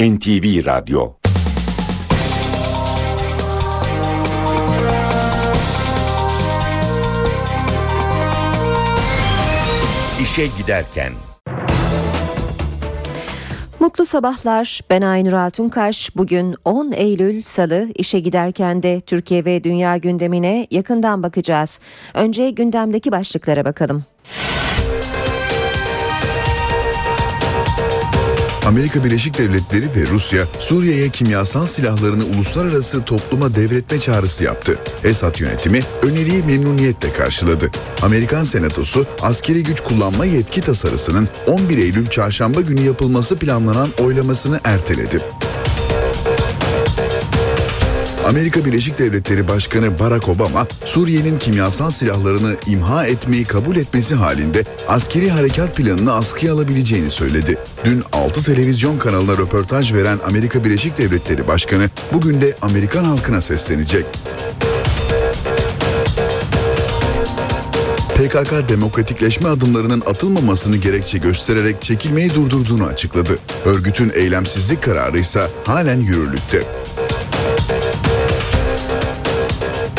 NTV Radyo İşe giderken Mutlu sabahlar. Ben Aynur Altunkaş. Bugün 10 Eylül Salı işe giderken de Türkiye ve dünya gündemine yakından bakacağız. Önce gündemdeki başlıklara bakalım. Amerika Birleşik Devletleri ve Rusya Suriye'ye kimyasal silahlarını uluslararası topluma devretme çağrısı yaptı. Esad yönetimi öneriyi memnuniyetle karşıladı. Amerikan Senatosu askeri güç kullanma yetki tasarısının 11 Eylül çarşamba günü yapılması planlanan oylamasını erteledi. Amerika Birleşik Devletleri Başkanı Barack Obama, Suriye'nin kimyasal silahlarını imha etmeyi kabul etmesi halinde askeri harekat planını askıya alabileceğini söyledi. Dün 6 televizyon kanalına röportaj veren Amerika Birleşik Devletleri Başkanı bugün de Amerikan halkına seslenecek. PKK demokratikleşme adımlarının atılmamasını gerekçe göstererek çekilmeyi durdurduğunu açıkladı. Örgütün eylemsizlik kararı ise halen yürürlükte.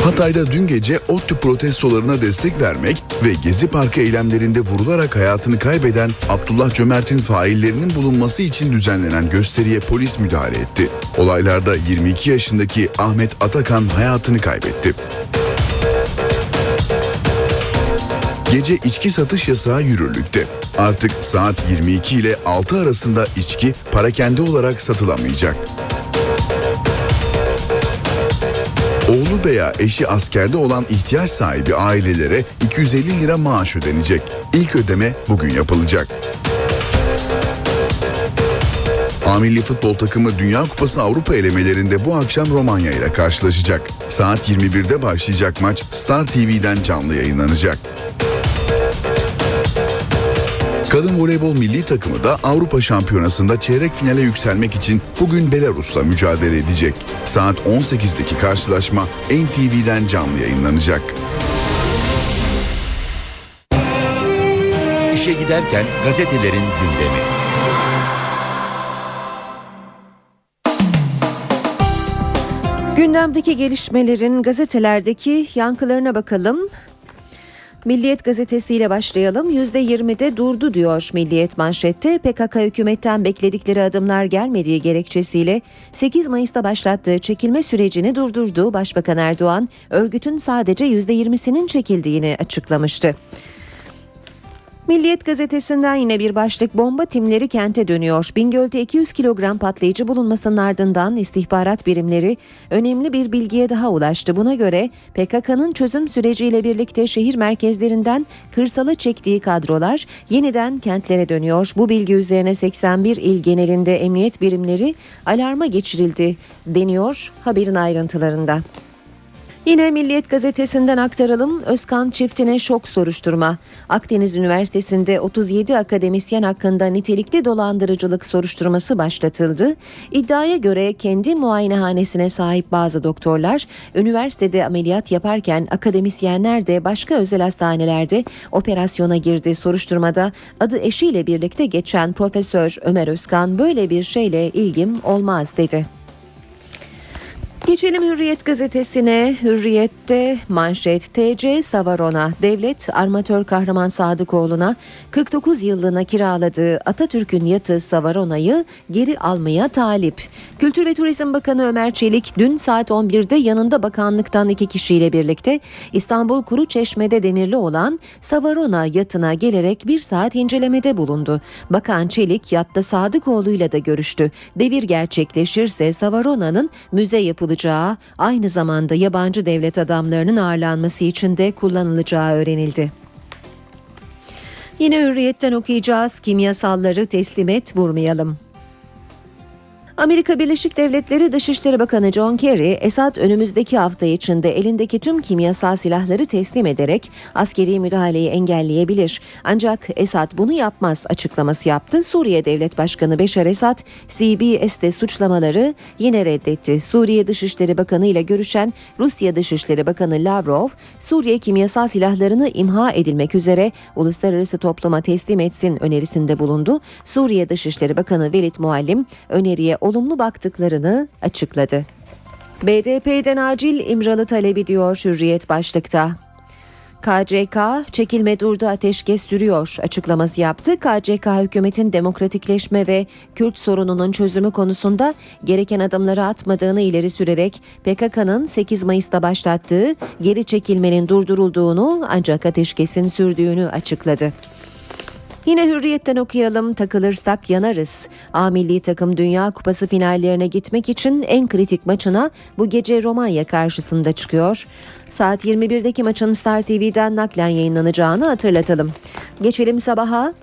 Hatay'da dün gece ODTÜ protestolarına destek vermek ve Gezi Parkı eylemlerinde vurularak hayatını kaybeden Abdullah Cömert'in faillerinin bulunması için düzenlenen gösteriye polis müdahale etti. Olaylarda 22 yaşındaki Ahmet Atakan hayatını kaybetti. Gece içki satış yasağı yürürlükte. Artık saat 22 ile 6 arasında içki parakende olarak satılamayacak. Oğlu veya eşi askerde olan ihtiyaç sahibi ailelere 250 lira maaş ödenecek. İlk ödeme bugün yapılacak. A milli futbol takımı Dünya Kupası Avrupa elemelerinde bu akşam Romanya ile karşılaşacak. Saat 21'de başlayacak maç Star TV'den canlı yayınlanacak. Kadın voleybol milli takımı da Avrupa Şampiyonası'nda çeyrek finale yükselmek için bugün Belarus'la mücadele edecek. Saat 18'deki karşılaşma NTV'den canlı yayınlanacak. İşe giderken gazetelerin gündemi. Gündemdeki gelişmelerin gazetelerdeki yankılarına bakalım. Milliyet gazetesiyle başlayalım. %20'de durdu diyor Milliyet manşette. PKK hükümetten bekledikleri adımlar gelmediği gerekçesiyle 8 Mayıs'ta başlattığı çekilme sürecini durdurdu. Başbakan Erdoğan örgütün sadece %20'sinin çekildiğini açıklamıştı. Milliyet gazetesinden yine bir başlık bomba timleri kente dönüyor. Bingöl'de 200 kilogram patlayıcı bulunmasının ardından istihbarat birimleri önemli bir bilgiye daha ulaştı. Buna göre PKK'nın çözüm süreciyle birlikte şehir merkezlerinden kırsala çektiği kadrolar yeniden kentlere dönüyor. Bu bilgi üzerine 81 il genelinde emniyet birimleri alarma geçirildi deniyor haberin ayrıntılarında. Yine Milliyet gazetesinden aktaralım. Özkan çiftine şok soruşturma. Akdeniz Üniversitesi'nde 37 akademisyen hakkında nitelikli dolandırıcılık soruşturması başlatıldı. İddiaya göre kendi muayenehanesine sahip bazı doktorlar üniversitede ameliyat yaparken akademisyenler de başka özel hastanelerde operasyona girdi. Soruşturmada adı eşiyle birlikte geçen Profesör Ömer Özkan böyle bir şeyle ilgim olmaz dedi. Geçelim Hürriyet gazetesine. Hürriyet'te manşet TC Savarona devlet armatör kahraman Sadıkoğlu'na 49 yıllığına kiraladığı Atatürk'ün yatı Savarona'yı geri almaya talip. Kültür ve Turizm Bakanı Ömer Çelik dün saat 11'de yanında bakanlıktan iki kişiyle birlikte İstanbul Kuru Çeşme'de demirli olan Savarona yatına gelerek bir saat incelemede bulundu. Bakan Çelik yatta Sadıkoğlu'yla da görüştü. Devir gerçekleşirse Savarona'nın müze yapılacağı yapılacağı, aynı zamanda yabancı devlet adamlarının ağırlanması için de kullanılacağı öğrenildi. Yine hürriyetten okuyacağız kimyasalları teslim et vurmayalım. Amerika Birleşik Devletleri Dışişleri Bakanı John Kerry, Esad önümüzdeki hafta içinde elindeki tüm kimyasal silahları teslim ederek askeri müdahaleyi engelleyebilir. Ancak Esad bunu yapmaz açıklaması yaptı. Suriye Devlet Başkanı Beşar Esad, CBS'te suçlamaları yine reddetti. Suriye Dışişleri Bakanı ile görüşen Rusya Dışişleri Bakanı Lavrov, Suriye kimyasal silahlarını imha edilmek üzere uluslararası topluma teslim etsin önerisinde bulundu. Suriye Dışişleri Bakanı Velit Muallim öneriye olumlu baktıklarını açıkladı. BDP'den acil İmralı talebi diyor Hürriyet başlıkta. KCK çekilme durdu ateşkes sürüyor açıklaması yaptı. KCK hükümetin demokratikleşme ve Kürt sorununun çözümü konusunda gereken adımları atmadığını ileri sürerek PKK'nın 8 Mayıs'ta başlattığı geri çekilmenin durdurulduğunu ancak ateşkesin sürdüğünü açıkladı. Yine hürriyetten okuyalım takılırsak yanarız. A milli takım Dünya Kupası finallerine gitmek için en kritik maçına bu gece Romanya karşısında çıkıyor. Saat 21'deki maçın Star TV'den naklen yayınlanacağını hatırlatalım. Geçelim sabaha.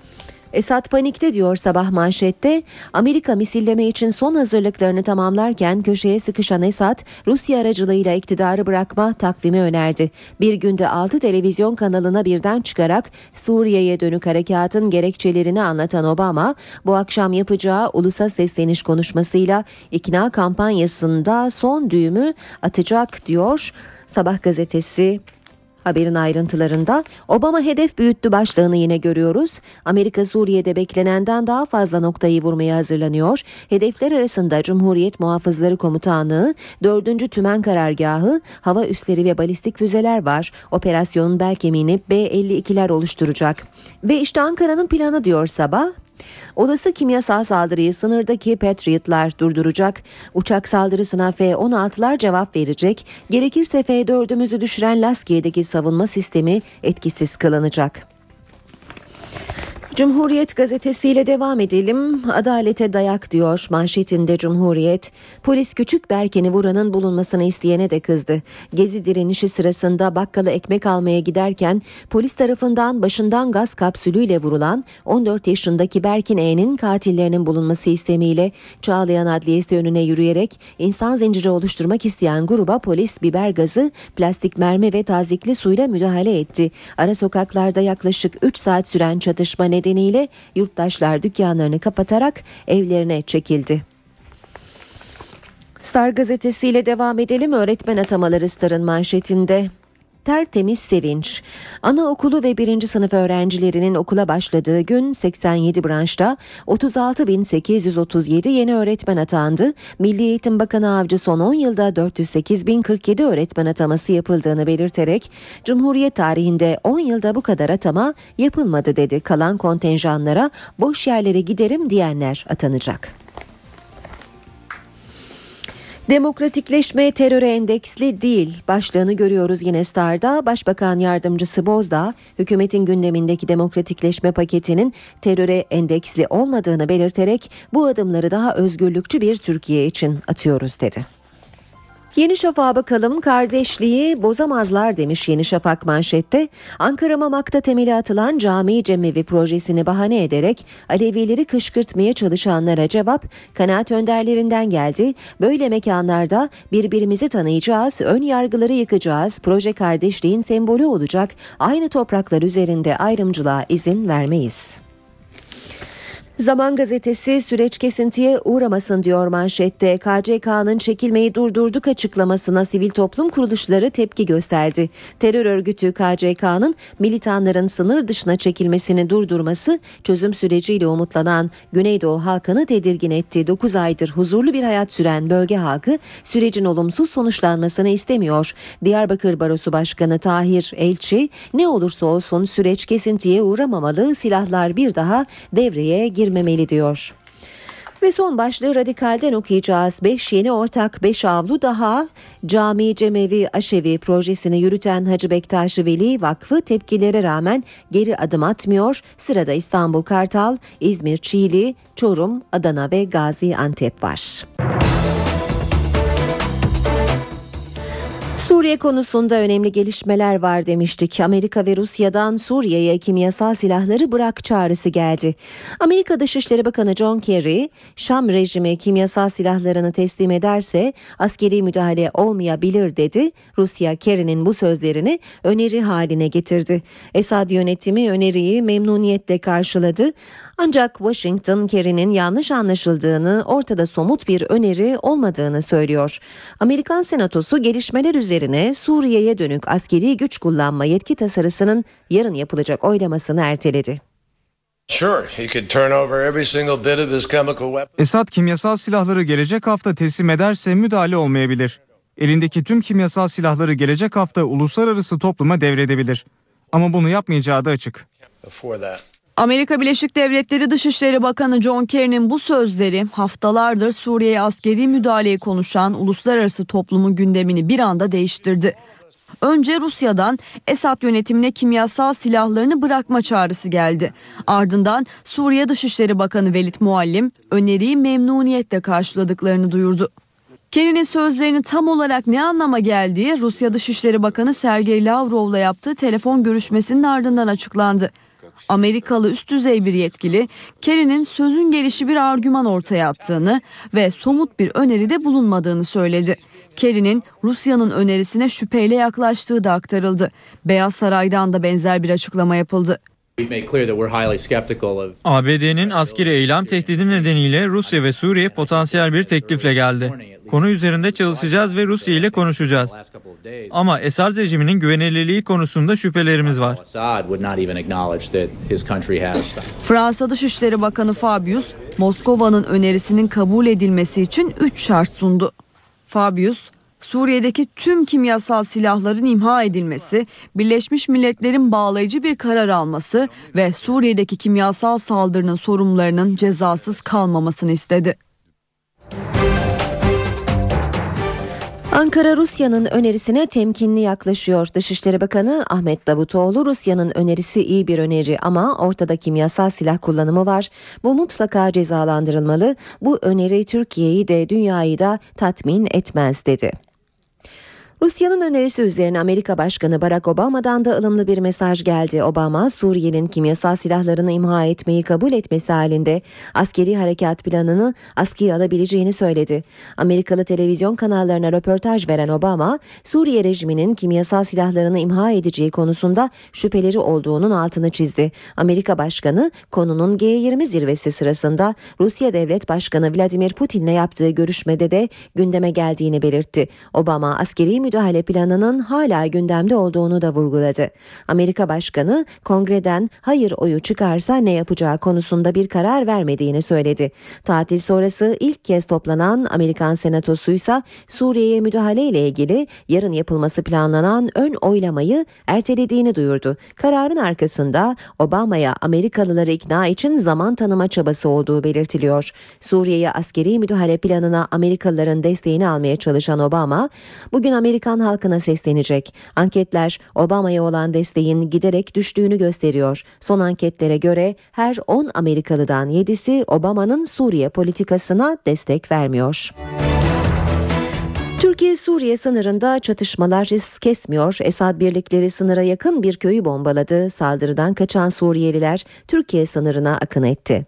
Esad panikte diyor sabah manşette. Amerika misilleme için son hazırlıklarını tamamlarken köşeye sıkışan Esad, Rusya aracılığıyla iktidarı bırakma takvimi önerdi. Bir günde 6 televizyon kanalına birden çıkarak Suriye'ye dönük harekatın gerekçelerini anlatan Obama, bu akşam yapacağı ulusal sesleniş konuşmasıyla ikna kampanyasında son düğümü atacak diyor. Sabah gazetesi Haberin ayrıntılarında Obama hedef büyüttü başlığını yine görüyoruz. Amerika Suriye'de beklenenden daha fazla noktayı vurmaya hazırlanıyor. Hedefler arasında Cumhuriyet Muhafızları Komutanlığı, 4. Tümen Karargahı, hava üsleri ve balistik füzeler var. Operasyonun bel kemiğini B-52'ler oluşturacak. Ve işte Ankara'nın planı diyor sabah. Olası kimyasal saldırıyı sınırdaki Patriot'lar durduracak. Uçak saldırısına F-16'lar cevap verecek. Gerekirse F-4'ümüzü düşüren Laskiye'deki savunma sistemi etkisiz kılınacak. Cumhuriyet gazetesiyle devam edelim. Adalete dayak diyor manşetinde Cumhuriyet. Polis küçük Berken'i vuranın bulunmasını isteyene de kızdı. Gezi direnişi sırasında bakkala ekmek almaya giderken polis tarafından başından gaz kapsülüyle vurulan 14 yaşındaki Berkin E'nin katillerinin bulunması istemiyle Çağlayan Adliyesi önüne yürüyerek insan zinciri oluşturmak isteyen gruba polis biber gazı, plastik mermi ve tazikli suyla müdahale etti. Ara sokaklarda yaklaşık 3 saat süren çatışma nedeniyle nedeniyle yurttaşlar dükkanlarını kapatarak evlerine çekildi. Star gazetesiyle devam edelim. Öğretmen atamaları Star'ın manşetinde tertemiz sevinç. Anaokulu ve birinci sınıf öğrencilerinin okula başladığı gün 87 branşta 36.837 yeni öğretmen atandı. Milli Eğitim Bakanı Avcı son 10 yılda 408.047 öğretmen ataması yapıldığını belirterek Cumhuriyet tarihinde 10 yılda bu kadar atama yapılmadı dedi. Kalan kontenjanlara boş yerlere giderim diyenler atanacak. Demokratikleşme teröre endeksli değil başlığını görüyoruz yine Star'da. Başbakan Yardımcısı Bozdağ, hükümetin gündemindeki demokratikleşme paketinin teröre endeksli olmadığını belirterek bu adımları daha özgürlükçü bir Türkiye için atıyoruz dedi. Yeni Şafak'a bakalım kardeşliği bozamazlar demiş Yeni Şafak manşette. Ankara Mamak'ta temeli atılan cami cemevi projesini bahane ederek Alevileri kışkırtmaya çalışanlara cevap kanaat önderlerinden geldi. Böyle mekanlarda birbirimizi tanıyacağız, ön yargıları yıkacağız, proje kardeşliğin sembolü olacak, aynı topraklar üzerinde ayrımcılığa izin vermeyiz. Zaman gazetesi süreç kesintiye uğramasın diyor manşette. KCK'nın çekilmeyi durdurduk açıklamasına sivil toplum kuruluşları tepki gösterdi. Terör örgütü KCK'nın militanların sınır dışına çekilmesini durdurması çözüm süreciyle umutlanan Güneydoğu halkını tedirgin etti. 9 aydır huzurlu bir hayat süren bölge halkı sürecin olumsuz sonuçlanmasını istemiyor. Diyarbakır Barosu Başkanı Tahir Elçi ne olursa olsun süreç kesintiye uğramamalı silahlar bir daha devreye gir girmemeli diyor. Ve son başlığı radikalden okuyacağız. 5 yeni ortak 5 avlu daha Cami Cemevi Aşevi projesini yürüten Hacı Bektaş Veli Vakfı tepkilere rağmen geri adım atmıyor. Sırada İstanbul Kartal, İzmir Çiğli, Çorum, Adana ve Gaziantep var. Suriye konusunda önemli gelişmeler var demiştik. Amerika ve Rusya'dan Suriye'ye kimyasal silahları bırak çağrısı geldi. Amerika Dışişleri Bakanı John Kerry, Şam rejimi kimyasal silahlarını teslim ederse askeri müdahale olmayabilir dedi. Rusya Kerry'nin bu sözlerini öneri haline getirdi. Esad yönetimi öneriyi memnuniyetle karşıladı. Ancak Washington Kerry'nin yanlış anlaşıldığını, ortada somut bir öneri olmadığını söylüyor. Amerikan Senatosu gelişmeler üzerine Suriye'ye dönük askeri güç kullanma yetki tasarısının yarın yapılacak oylamasını erteledi. Esad kimyasal silahları gelecek hafta teslim ederse müdahale olmayabilir. Elindeki tüm kimyasal silahları gelecek hafta uluslararası topluma devredebilir. Ama bunu yapmayacağı da açık. Amerika Birleşik Devletleri Dışişleri Bakanı John Kerry'nin bu sözleri haftalardır Suriye'ye askeri müdahaleyi konuşan uluslararası toplumun gündemini bir anda değiştirdi. Önce Rusya'dan Esad yönetimine kimyasal silahlarını bırakma çağrısı geldi. Ardından Suriye Dışişleri Bakanı Velit Muallim öneriyi memnuniyetle karşıladıklarını duyurdu. Kerry'nin sözlerinin tam olarak ne anlama geldiği Rusya Dışişleri Bakanı Sergey Lavrov'la yaptığı telefon görüşmesinin ardından açıklandı. Amerikalı üst düzey bir yetkili Kerry'nin sözün gelişi bir argüman ortaya attığını ve somut bir öneride bulunmadığını söyledi. Kerry'nin Rusya'nın önerisine şüpheyle yaklaştığı da aktarıldı. Beyaz Saray'dan da benzer bir açıklama yapıldı. ABD'nin askeri eylem tehdidi nedeniyle Rusya ve Suriye potansiyel bir teklifle geldi. Konu üzerinde çalışacağız ve Rusya ile konuşacağız. Ama Esad rejiminin güvenilirliği konusunda şüphelerimiz var. Fransa Dışişleri Bakanı Fabius, Moskova'nın önerisinin kabul edilmesi için 3 şart sundu. Fabius, Suriye'deki tüm kimyasal silahların imha edilmesi, Birleşmiş Milletler'in bağlayıcı bir karar alması ve Suriye'deki kimyasal saldırının sorumlularının cezasız kalmamasını istedi. Ankara Rusya'nın önerisine temkinli yaklaşıyor. Dışişleri Bakanı Ahmet Davutoğlu Rusya'nın önerisi iyi bir öneri ama ortada kimyasal silah kullanımı var. Bu mutlaka cezalandırılmalı. Bu öneri Türkiye'yi de dünyayı da tatmin etmez dedi. Rusya'nın önerisi üzerine Amerika Başkanı Barack Obama'dan da ılımlı bir mesaj geldi. Obama, Suriye'nin kimyasal silahlarını imha etmeyi kabul etmesi halinde askeri harekat planını askıya alabileceğini söyledi. Amerikalı televizyon kanallarına röportaj veren Obama, Suriye rejiminin kimyasal silahlarını imha edeceği konusunda şüpheleri olduğunun altını çizdi. Amerika Başkanı konunun G20 zirvesi sırasında Rusya Devlet Başkanı Vladimir Putin'le yaptığı görüşmede de gündeme geldiğini belirtti. Obama askeri müdahale planının hala gündemde olduğunu da vurguladı. Amerika Başkanı kongreden hayır oyu çıkarsa ne yapacağı konusunda bir karar vermediğini söyledi. Tatil sonrası ilk kez toplanan Amerikan Senatosu'ysa Suriye'ye müdahale ile ilgili yarın yapılması planlanan ön oylamayı ertelediğini duyurdu. Kararın arkasında Obama'ya Amerikalıları ikna için zaman tanıma çabası olduğu belirtiliyor. Suriye'ye askeri müdahale planına Amerikalıların desteğini almaya çalışan Obama, bugün Amerika Amerikan halkına seslenecek. Anketler Obama'ya olan desteğin giderek düştüğünü gösteriyor. Son anketlere göre her 10 Amerikalıdan 7'si Obama'nın Suriye politikasına destek vermiyor. Türkiye-Suriye sınırında çatışmalar risk kesmiyor. Esad birlikleri sınıra yakın bir köyü bombaladı. Saldırıdan kaçan Suriyeliler Türkiye sınırına akın etti.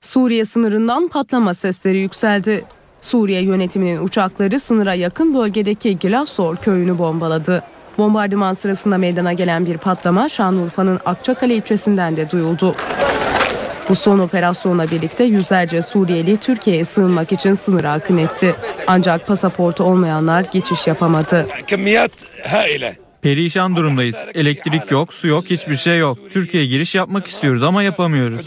Suriye sınırından patlama sesleri yükseldi. Suriye yönetiminin uçakları sınıra yakın bölgedeki Gilasor köyünü bombaladı. Bombardıman sırasında meydana gelen bir patlama Şanlıurfa'nın Akçakale ilçesinden de duyuldu. Bu son operasyonla birlikte yüzlerce Suriyeli Türkiye'ye sığınmak için sınıra akın etti. Ancak pasaportu olmayanlar geçiş yapamadı. Perişan durumdayız. Elektrik yok, su yok, hiçbir şey yok. Türkiye'ye giriş yapmak istiyoruz ama yapamıyoruz.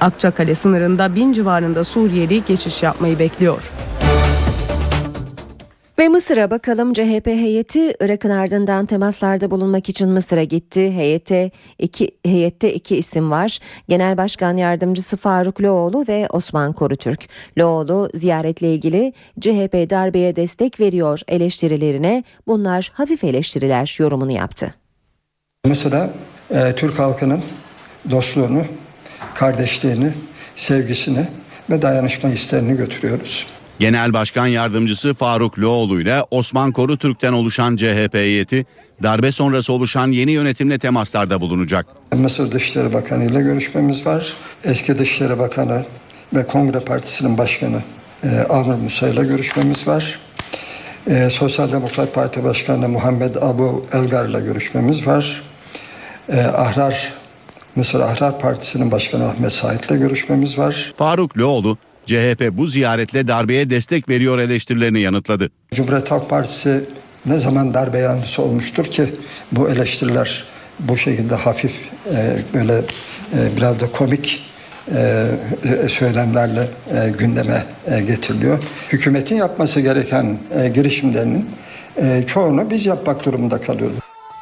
Akçakale sınırında bin civarında Suriyeli geçiş yapmayı bekliyor. Ve Mısır'a bakalım CHP heyeti Irak'ın ardından temaslarda bulunmak için Mısır'a gitti. Heyette iki, heyette iki isim var. Genel Başkan Yardımcısı Faruk Loğlu ve Osman Korutürk. Loğlu ziyaretle ilgili CHP darbeye destek veriyor eleştirilerine bunlar hafif eleştiriler yorumunu yaptı. Mısır'a e, Türk halkının dostluğunu, kardeşliğini, sevgisini ve dayanışma isterini götürüyoruz. Genel Başkan Yardımcısı Faruk Loğlu ile Osman Koru Türk'ten oluşan CHP heyeti darbe sonrası oluşan yeni yönetimle temaslarda bulunacak. Mısır Dışişleri Bakanı ile görüşmemiz var. Eski Dışişleri Bakanı ve Kongre Partisi'nin başkanı e, Amr Musa ile görüşmemiz var. E, Sosyal Demokrat Parti Başkanı Muhammed Abu Elgar ile görüşmemiz var. E, Ahrar Mısır Ahrar Partisi'nin başkanı Ahmet Said ile görüşmemiz var. Faruk Loğlu CHP bu ziyaretle darbeye destek veriyor eleştirilerini yanıtladı. Cumhuriyet Halk Partisi ne zaman darbe yanlısı olmuştur ki bu eleştiriler bu şekilde hafif e, böyle e, biraz da komik e, söylemlerle e, gündeme e, getiriliyor. Hükümetin yapması gereken e, girişimlerinin e, çoğunu biz yapmak durumunda kalıyoruz.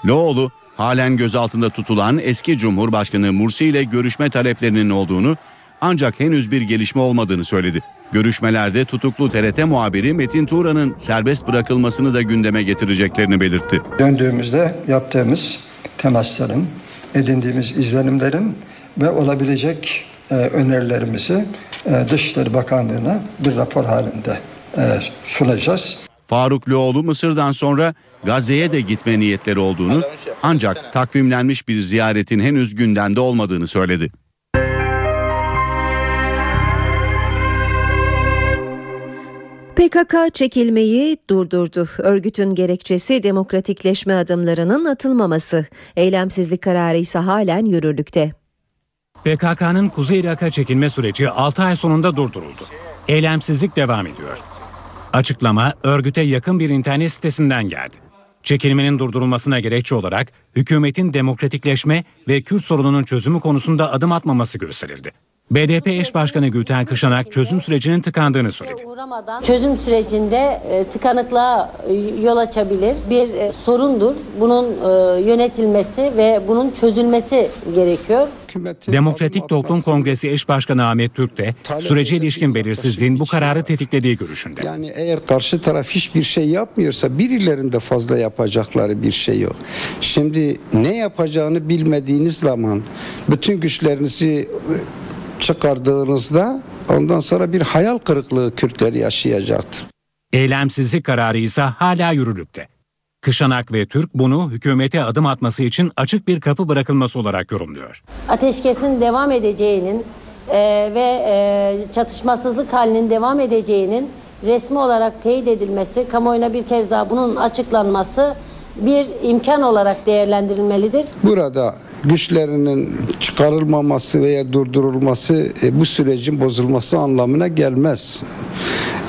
Loğlu halen gözaltında tutulan eski Cumhurbaşkanı Mursi ile görüşme taleplerinin olduğunu ancak henüz bir gelişme olmadığını söyledi. Görüşmelerde tutuklu TRT muhabiri Metin Turan'ın serbest bırakılmasını da gündeme getireceklerini belirtti. Döndüğümüzde yaptığımız temasların, edindiğimiz izlenimlerin ve olabilecek e, önerilerimizi e, Dışişleri Bakanlığı'na bir rapor halinde e, sunacağız. Faruk Loğlu Mısır'dan sonra Gazze'ye de gitme niyetleri olduğunu ancak takvimlenmiş bir ziyaretin henüz gündemde olmadığını söyledi. PKK çekilmeyi durdurdu. Örgütün gerekçesi demokratikleşme adımlarının atılmaması. Eylemsizlik kararı ise halen yürürlükte. PKK'nın Kuzey Irak'a çekilme süreci 6 ay sonunda durduruldu. Eylemsizlik devam ediyor. Açıklama örgüte yakın bir internet sitesinden geldi. Çekilmenin durdurulmasına gerekçe olarak hükümetin demokratikleşme ve Kürt sorununun çözümü konusunda adım atmaması gösterildi. BDP eş başkanı Gülten Kışanak çözüm sürecinin tıkandığını söyledi. Çözüm sürecinde e, tıkanıklığa e, yol açabilir bir e, sorundur. Bunun yönetilmesi ve bunun çözülmesi gerekiyor. Demokratik Toplum Kongresi eş başkanı Ahmet Türk de sürece ilişkin belirsizliğin bu kararı tetiklediği görüşünde. Yani eğer karşı taraf hiçbir şey yapmıyorsa birilerinde fazla yapacakları bir şey yok. Şimdi ne yapacağını bilmediğiniz zaman bütün güçlerinizi çıkardığınızda ondan sonra bir hayal kırıklığı Kürtler yaşayacaktır. Eylemsizlik kararı ise hala yürürlükte. Kışanak ve Türk bunu hükümete adım atması için açık bir kapı bırakılması olarak yorumluyor. Ateşkesin devam edeceğinin e, ve e, çatışmasızlık halinin devam edeceğinin resmi olarak teyit edilmesi, kamuoyuna bir kez daha bunun açıklanması bir imkan olarak değerlendirilmelidir. Burada güçlerinin çıkarılmaması veya durdurulması e, bu sürecin bozulması anlamına gelmez.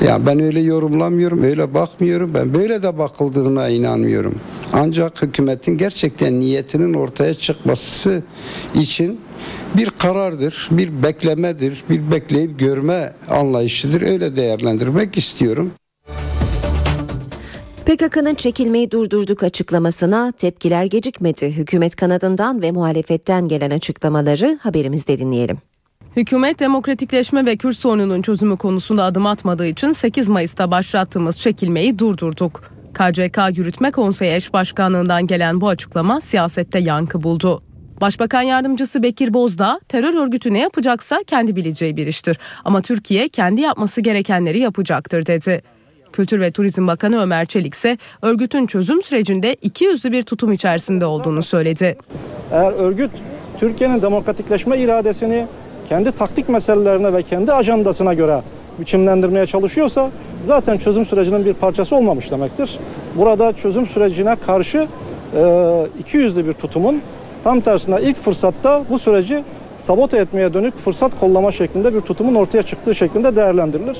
Ya ben öyle yorumlamıyorum, öyle bakmıyorum. Ben böyle de bakıldığına inanmıyorum. Ancak hükümetin gerçekten niyetinin ortaya çıkması için bir karardır, bir beklemedir, bir bekleyip görme anlayışıdır. Öyle değerlendirmek istiyorum. PKK'nın çekilmeyi durdurduk açıklamasına tepkiler gecikmedi. Hükümet kanadından ve muhalefetten gelen açıklamaları haberimizde dinleyelim. Hükümet demokratikleşme ve Kürt sorununun çözümü konusunda adım atmadığı için 8 Mayıs'ta başlattığımız çekilmeyi durdurduk. KCK Yürütme Konseyi Eş Başkanlığından gelen bu açıklama siyasette yankı buldu. Başbakan Yardımcısı Bekir Bozdağ, terör örgütü ne yapacaksa kendi bileceği bir iştir. Ama Türkiye kendi yapması gerekenleri yapacaktır dedi. Kültür ve Turizm Bakanı Ömer Çelik ise örgütün çözüm sürecinde iki yüzlü bir tutum içerisinde olduğunu söyledi. Eğer örgüt Türkiye'nin demokratikleşme iradesini kendi taktik meselelerine ve kendi ajandasına göre biçimlendirmeye çalışıyorsa zaten çözüm sürecinin bir parçası olmamış demektir. Burada çözüm sürecine karşı e, iki yüzlü bir tutumun tam tersine ilk fırsatta bu süreci sabote etmeye dönük fırsat kollama şeklinde bir tutumun ortaya çıktığı şeklinde değerlendirilir.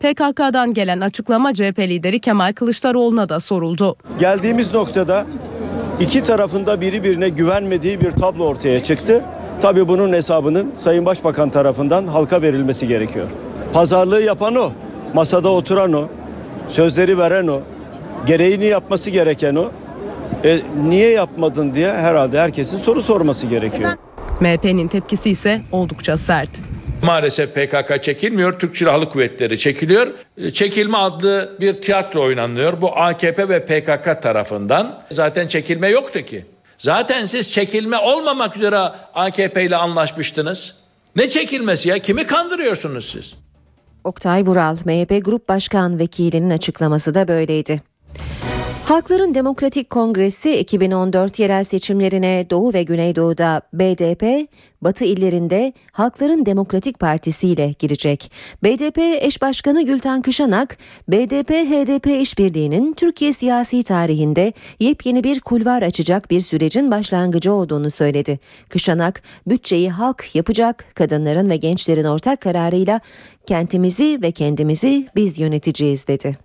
PKK'dan gelen açıklama CHP lideri Kemal Kılıçdaroğlu'na da soruldu. Geldiğimiz noktada iki tarafında biri birine güvenmediği bir tablo ortaya çıktı. Tabii bunun hesabının Sayın Başbakan tarafından halka verilmesi gerekiyor. Pazarlığı yapan o, masada oturan o, sözleri veren o, gereğini yapması gereken o. E, niye yapmadın diye herhalde herkesin soru sorması gerekiyor. MHP'nin tepkisi ise oldukça sert. Maalesef PKK çekilmiyor. Türk Silahlı Kuvvetleri çekiliyor. E, çekilme adlı bir tiyatro oynanıyor. Bu AKP ve PKK tarafından. Zaten çekilme yoktu ki. Zaten siz çekilme olmamak üzere AKP ile anlaşmıştınız. Ne çekilmesi ya? Kimi kandırıyorsunuz siz? Oktay Vural, MHP Grup Başkan Vekilinin açıklaması da böyleydi. Halkların Demokratik Kongresi 2014 yerel seçimlerine Doğu ve Güneydoğu'da BDP, Batı illerinde Halkların Demokratik Partisi ile girecek. BDP eş başkanı Gülten Kışanak, BDP-HDP işbirliğinin Türkiye siyasi tarihinde yepyeni bir kulvar açacak bir sürecin başlangıcı olduğunu söyledi. Kışanak, bütçeyi halk yapacak, kadınların ve gençlerin ortak kararıyla kentimizi ve kendimizi biz yöneteceğiz dedi.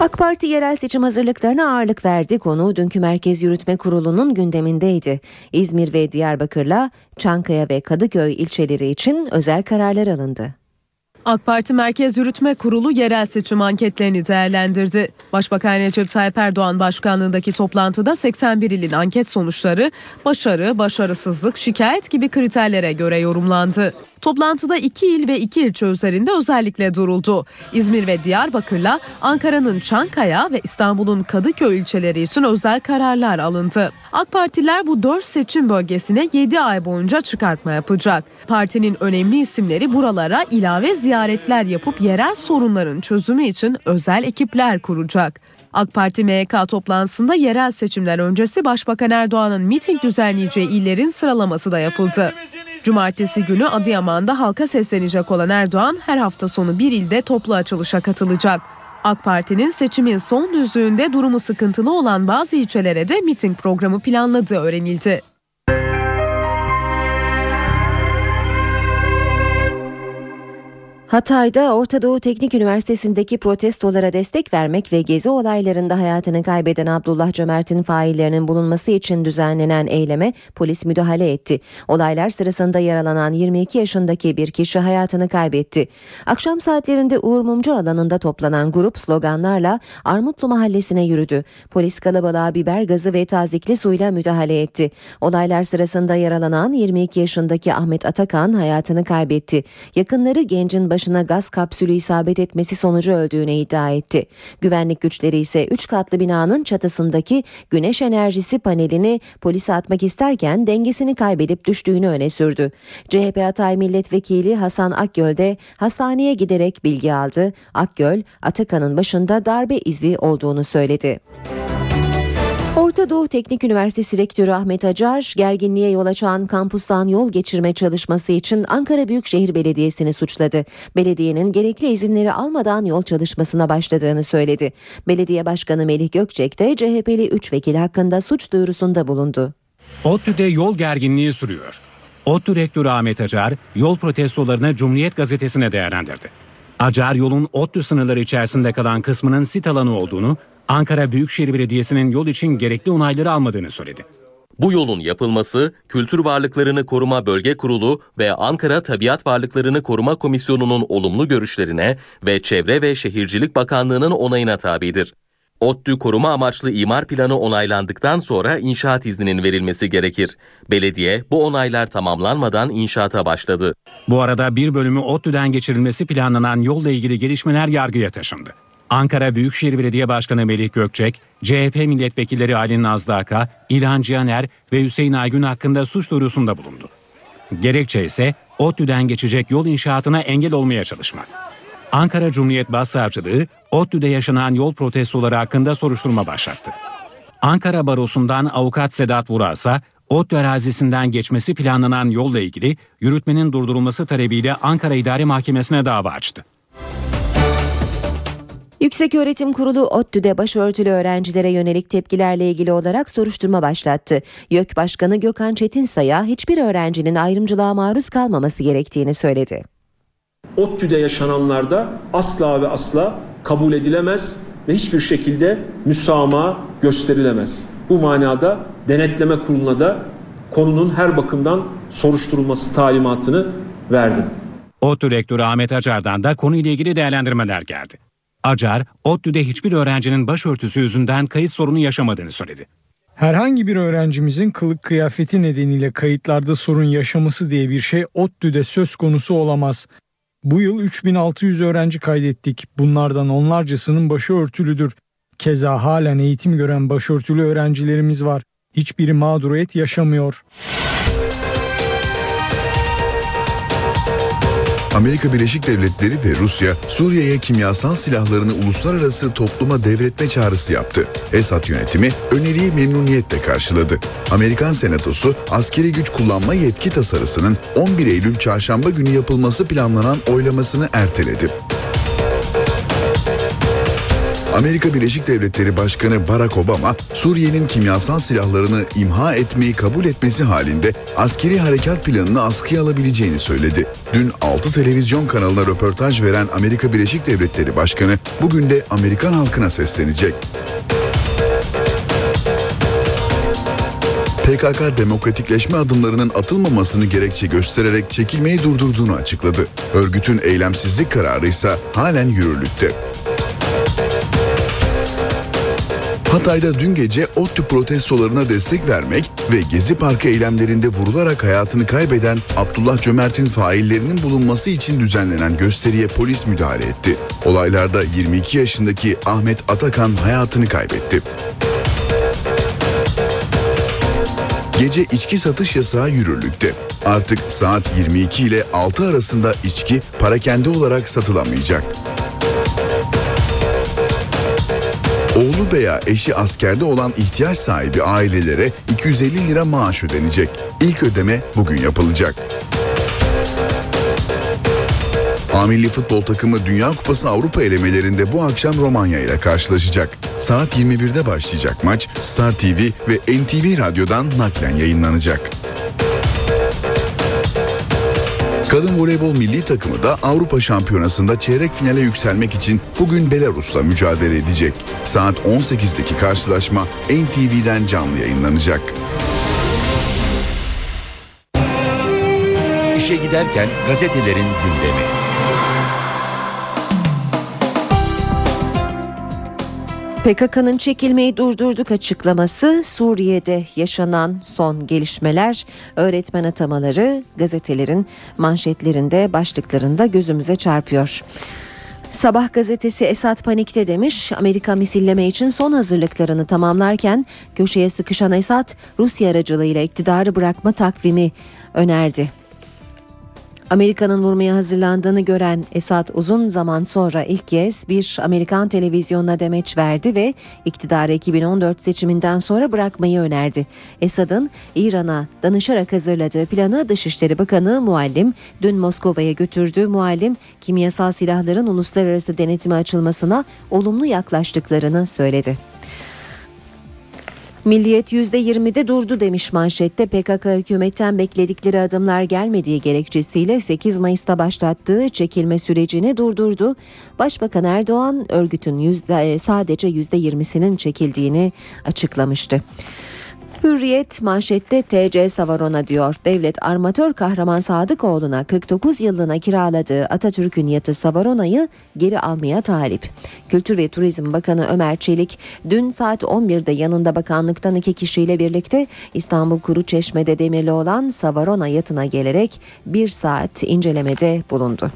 AK Parti yerel seçim hazırlıklarına ağırlık verdi. Konu dünkü Merkez Yürütme Kurulu'nun gündemindeydi. İzmir ve Diyarbakır'la Çankaya ve Kadıköy ilçeleri için özel kararlar alındı. AK Parti Merkez Yürütme Kurulu yerel seçim anketlerini değerlendirdi. Başbakan Recep Tayyip Erdoğan başkanlığındaki toplantıda 81 ilin anket sonuçları başarı, başarısızlık, şikayet gibi kriterlere göre yorumlandı. Toplantıda iki il ve iki ilçe üzerinde özellikle duruldu. İzmir ve Diyarbakır'la Ankara'nın Çankaya ve İstanbul'un Kadıköy ilçeleri için özel kararlar alındı. AK Partiler bu dört seçim bölgesine 7 ay boyunca çıkartma yapacak. Partinin önemli isimleri buralara ilave ziyaretler yapıp yerel sorunların çözümü için özel ekipler kuracak. AK Parti MYK toplantısında yerel seçimler öncesi Başbakan Erdoğan'ın miting düzenleyeceği illerin sıralaması da yapıldı. Cumartesi günü Adıyaman'da halka seslenecek olan Erdoğan her hafta sonu bir ilde toplu açılışa katılacak. AK Parti'nin seçimin son düzlüğünde durumu sıkıntılı olan bazı ilçelere de miting programı planladığı öğrenildi. Hatay'da Orta Doğu Teknik Üniversitesi'ndeki protestolara destek vermek ve gezi olaylarında hayatını kaybeden Abdullah Cömert'in faillerinin bulunması için düzenlenen eyleme polis müdahale etti. Olaylar sırasında yaralanan 22 yaşındaki bir kişi hayatını kaybetti. Akşam saatlerinde Uğur Mumcu alanında toplanan grup sloganlarla Armutlu Mahallesi'ne yürüdü. Polis kalabalığa biber gazı ve tazikli suyla müdahale etti. Olaylar sırasında yaralanan 22 yaşındaki Ahmet Atakan hayatını kaybetti. Yakınları gencin başına gaz kapsülü isabet etmesi sonucu öldüğüne iddia etti. Güvenlik güçleri ise 3 katlı binanın çatısındaki güneş enerjisi panelini polise atmak isterken dengesini kaybedip düştüğünü öne sürdü. CHP Hatay Milletvekili Hasan Akgöl de hastaneye giderek bilgi aldı. Akgöl, Atakan'ın başında darbe izi olduğunu söyledi. Orta Doğu Teknik Üniversitesi Rektörü Ahmet Acar, gerginliğe yol açan kampustan yol geçirme çalışması için Ankara Büyükşehir Belediyesi'ni suçladı. Belediyenin gerekli izinleri almadan yol çalışmasına başladığını söyledi. Belediye Başkanı Melih Gökçek de CHP'li 3 vekil hakkında suç duyurusunda bulundu. ODTÜ'de yol gerginliği sürüyor. ODTÜ Rektörü Ahmet Acar, yol protestolarını Cumhuriyet Gazetesi'ne değerlendirdi. Acar yolun ODTÜ sınırları içerisinde kalan kısmının sit alanı olduğunu, Ankara Büyükşehir Belediyesi'nin yol için gerekli onayları almadığını söyledi. Bu yolun yapılması Kültür Varlıklarını Koruma Bölge Kurulu ve Ankara Tabiat Varlıklarını Koruma Komisyonu'nun olumlu görüşlerine ve Çevre ve Şehircilik Bakanlığı'nın onayına tabidir. ODTÜ koruma amaçlı imar planı onaylandıktan sonra inşaat izninin verilmesi gerekir. Belediye bu onaylar tamamlanmadan inşaata başladı. Bu arada bir bölümü ODTÜ'den geçirilmesi planlanan yolla ilgili gelişmeler yargıya taşındı. Ankara Büyükşehir Belediye Başkanı Melih Gökçek, CHP milletvekilleri Ali Nazlı Aka, İlhan Cihaner ve Hüseyin Aygün hakkında suç duyurusunda bulundu. Gerekçe ise ODTÜ'den geçecek yol inşaatına engel olmaya çalışmak. Ankara Cumhuriyet Başsavcılığı, ODTÜ'de yaşanan yol protestoları hakkında soruşturma başlattı. Ankara Barosu'ndan avukat Sedat Burasa, ODTÜ arazisinden geçmesi planlanan yolla ilgili yürütmenin durdurulması talebiyle Ankara İdare Mahkemesi'ne dava açtı. Yükseköğretim Kurulu ODTÜ'de başörtülü öğrencilere yönelik tepkilerle ilgili olarak soruşturma başlattı. YÖK Başkanı Gökhan Çetinsay'a hiçbir öğrencinin ayrımcılığa maruz kalmaması gerektiğini söyledi. ODTÜ'de yaşananlarda asla ve asla kabul edilemez ve hiçbir şekilde müsamaha gösterilemez. Bu manada denetleme kuruluna da konunun her bakımdan soruşturulması talimatını verdim. ODTÜ Rektörü Ahmet Acar'dan da konuyla ilgili değerlendirmeler geldi. Acar, ODTÜ'de hiçbir öğrencinin başörtüsü yüzünden kayıt sorunu yaşamadığını söyledi. Herhangi bir öğrencimizin kılık kıyafeti nedeniyle kayıtlarda sorun yaşaması diye bir şey ODTÜ'de söz konusu olamaz. Bu yıl 3600 öğrenci kaydettik. Bunlardan onlarcasının başı örtülüdür. Keza halen eğitim gören başörtülü öğrencilerimiz var. Hiçbiri mağduriyet yaşamıyor. Amerika Birleşik Devletleri ve Rusya Suriye'ye kimyasal silahlarını uluslararası topluma devretme çağrısı yaptı. Esad yönetimi öneriyi memnuniyetle karşıladı. Amerikan Senatosu askeri güç kullanma yetki tasarısının 11 Eylül çarşamba günü yapılması planlanan oylamasını erteledi. Amerika Birleşik Devletleri Başkanı Barack Obama, Suriye'nin kimyasal silahlarını imha etmeyi kabul etmesi halinde askeri harekat planını askıya alabileceğini söyledi. Dün 6 televizyon kanalına röportaj veren Amerika Birleşik Devletleri Başkanı bugün de Amerikan halkına seslenecek. PKK demokratikleşme adımlarının atılmamasını gerekçe göstererek çekilmeyi durdurduğunu açıkladı. Örgütün eylemsizlik kararı ise halen yürürlükte. Hatay'da dün gece ODTÜ protestolarına destek vermek ve Gezi Parkı eylemlerinde vurularak hayatını kaybeden Abdullah Cömert'in faillerinin bulunması için düzenlenen gösteriye polis müdahale etti. Olaylarda 22 yaşındaki Ahmet Atakan hayatını kaybetti. Gece içki satış yasağı yürürlükte. Artık saat 22 ile 6 arasında içki parakende olarak satılamayacak. Oğlu veya eşi askerde olan ihtiyaç sahibi ailelere 250 lira maaş ödenecek. İlk ödeme bugün yapılacak. A milli futbol takımı Dünya Kupası Avrupa elemelerinde bu akşam Romanya ile karşılaşacak. Saat 21'de başlayacak maç Star TV ve NTV Radyo'dan naklen yayınlanacak. Kadın voleybol milli takımı da Avrupa Şampiyonası'nda çeyrek finale yükselmek için bugün Belarus'la mücadele edecek. Saat 18'deki karşılaşma NTV'den canlı yayınlanacak. İşe giderken gazetelerin gündemi. PKK'nın çekilmeyi durdurduk açıklaması, Suriye'de yaşanan son gelişmeler, öğretmen atamaları gazetelerin manşetlerinde, başlıklarında gözümüze çarpıyor. Sabah gazetesi Esad panikte demiş. Amerika misilleme için son hazırlıklarını tamamlarken köşeye sıkışan Esad Rusya aracılığıyla iktidarı bırakma takvimi önerdi. Amerika'nın vurmaya hazırlandığını gören Esad uzun zaman sonra ilk kez bir Amerikan televizyonuna demeç verdi ve iktidarı 2014 seçiminden sonra bırakmayı önerdi. Esad'ın İran'a danışarak hazırladığı planı Dışişleri Bakanı Muallim dün Moskova'ya götürdü. Muallim kimyasal silahların uluslararası denetime açılmasına olumlu yaklaştıklarını söyledi. Milliyet %20'de durdu demiş manşette PKK hükümetten bekledikleri adımlar gelmediği gerekçesiyle 8 Mayıs'ta başlattığı çekilme sürecini durdurdu. Başbakan Erdoğan örgütün yüzde, sadece %20'sinin çekildiğini açıklamıştı. Hürriyet manşette TC Savarona diyor. Devlet armatör kahraman Sadıkoğlu'na 49 yıllığına kiraladığı Atatürk'ün yatı Savarona'yı geri almaya talip. Kültür ve Turizm Bakanı Ömer Çelik dün saat 11'de yanında bakanlıktan iki kişiyle birlikte İstanbul Kuru Çeşme'de demirli olan Savarona yatına gelerek bir saat incelemede bulundu.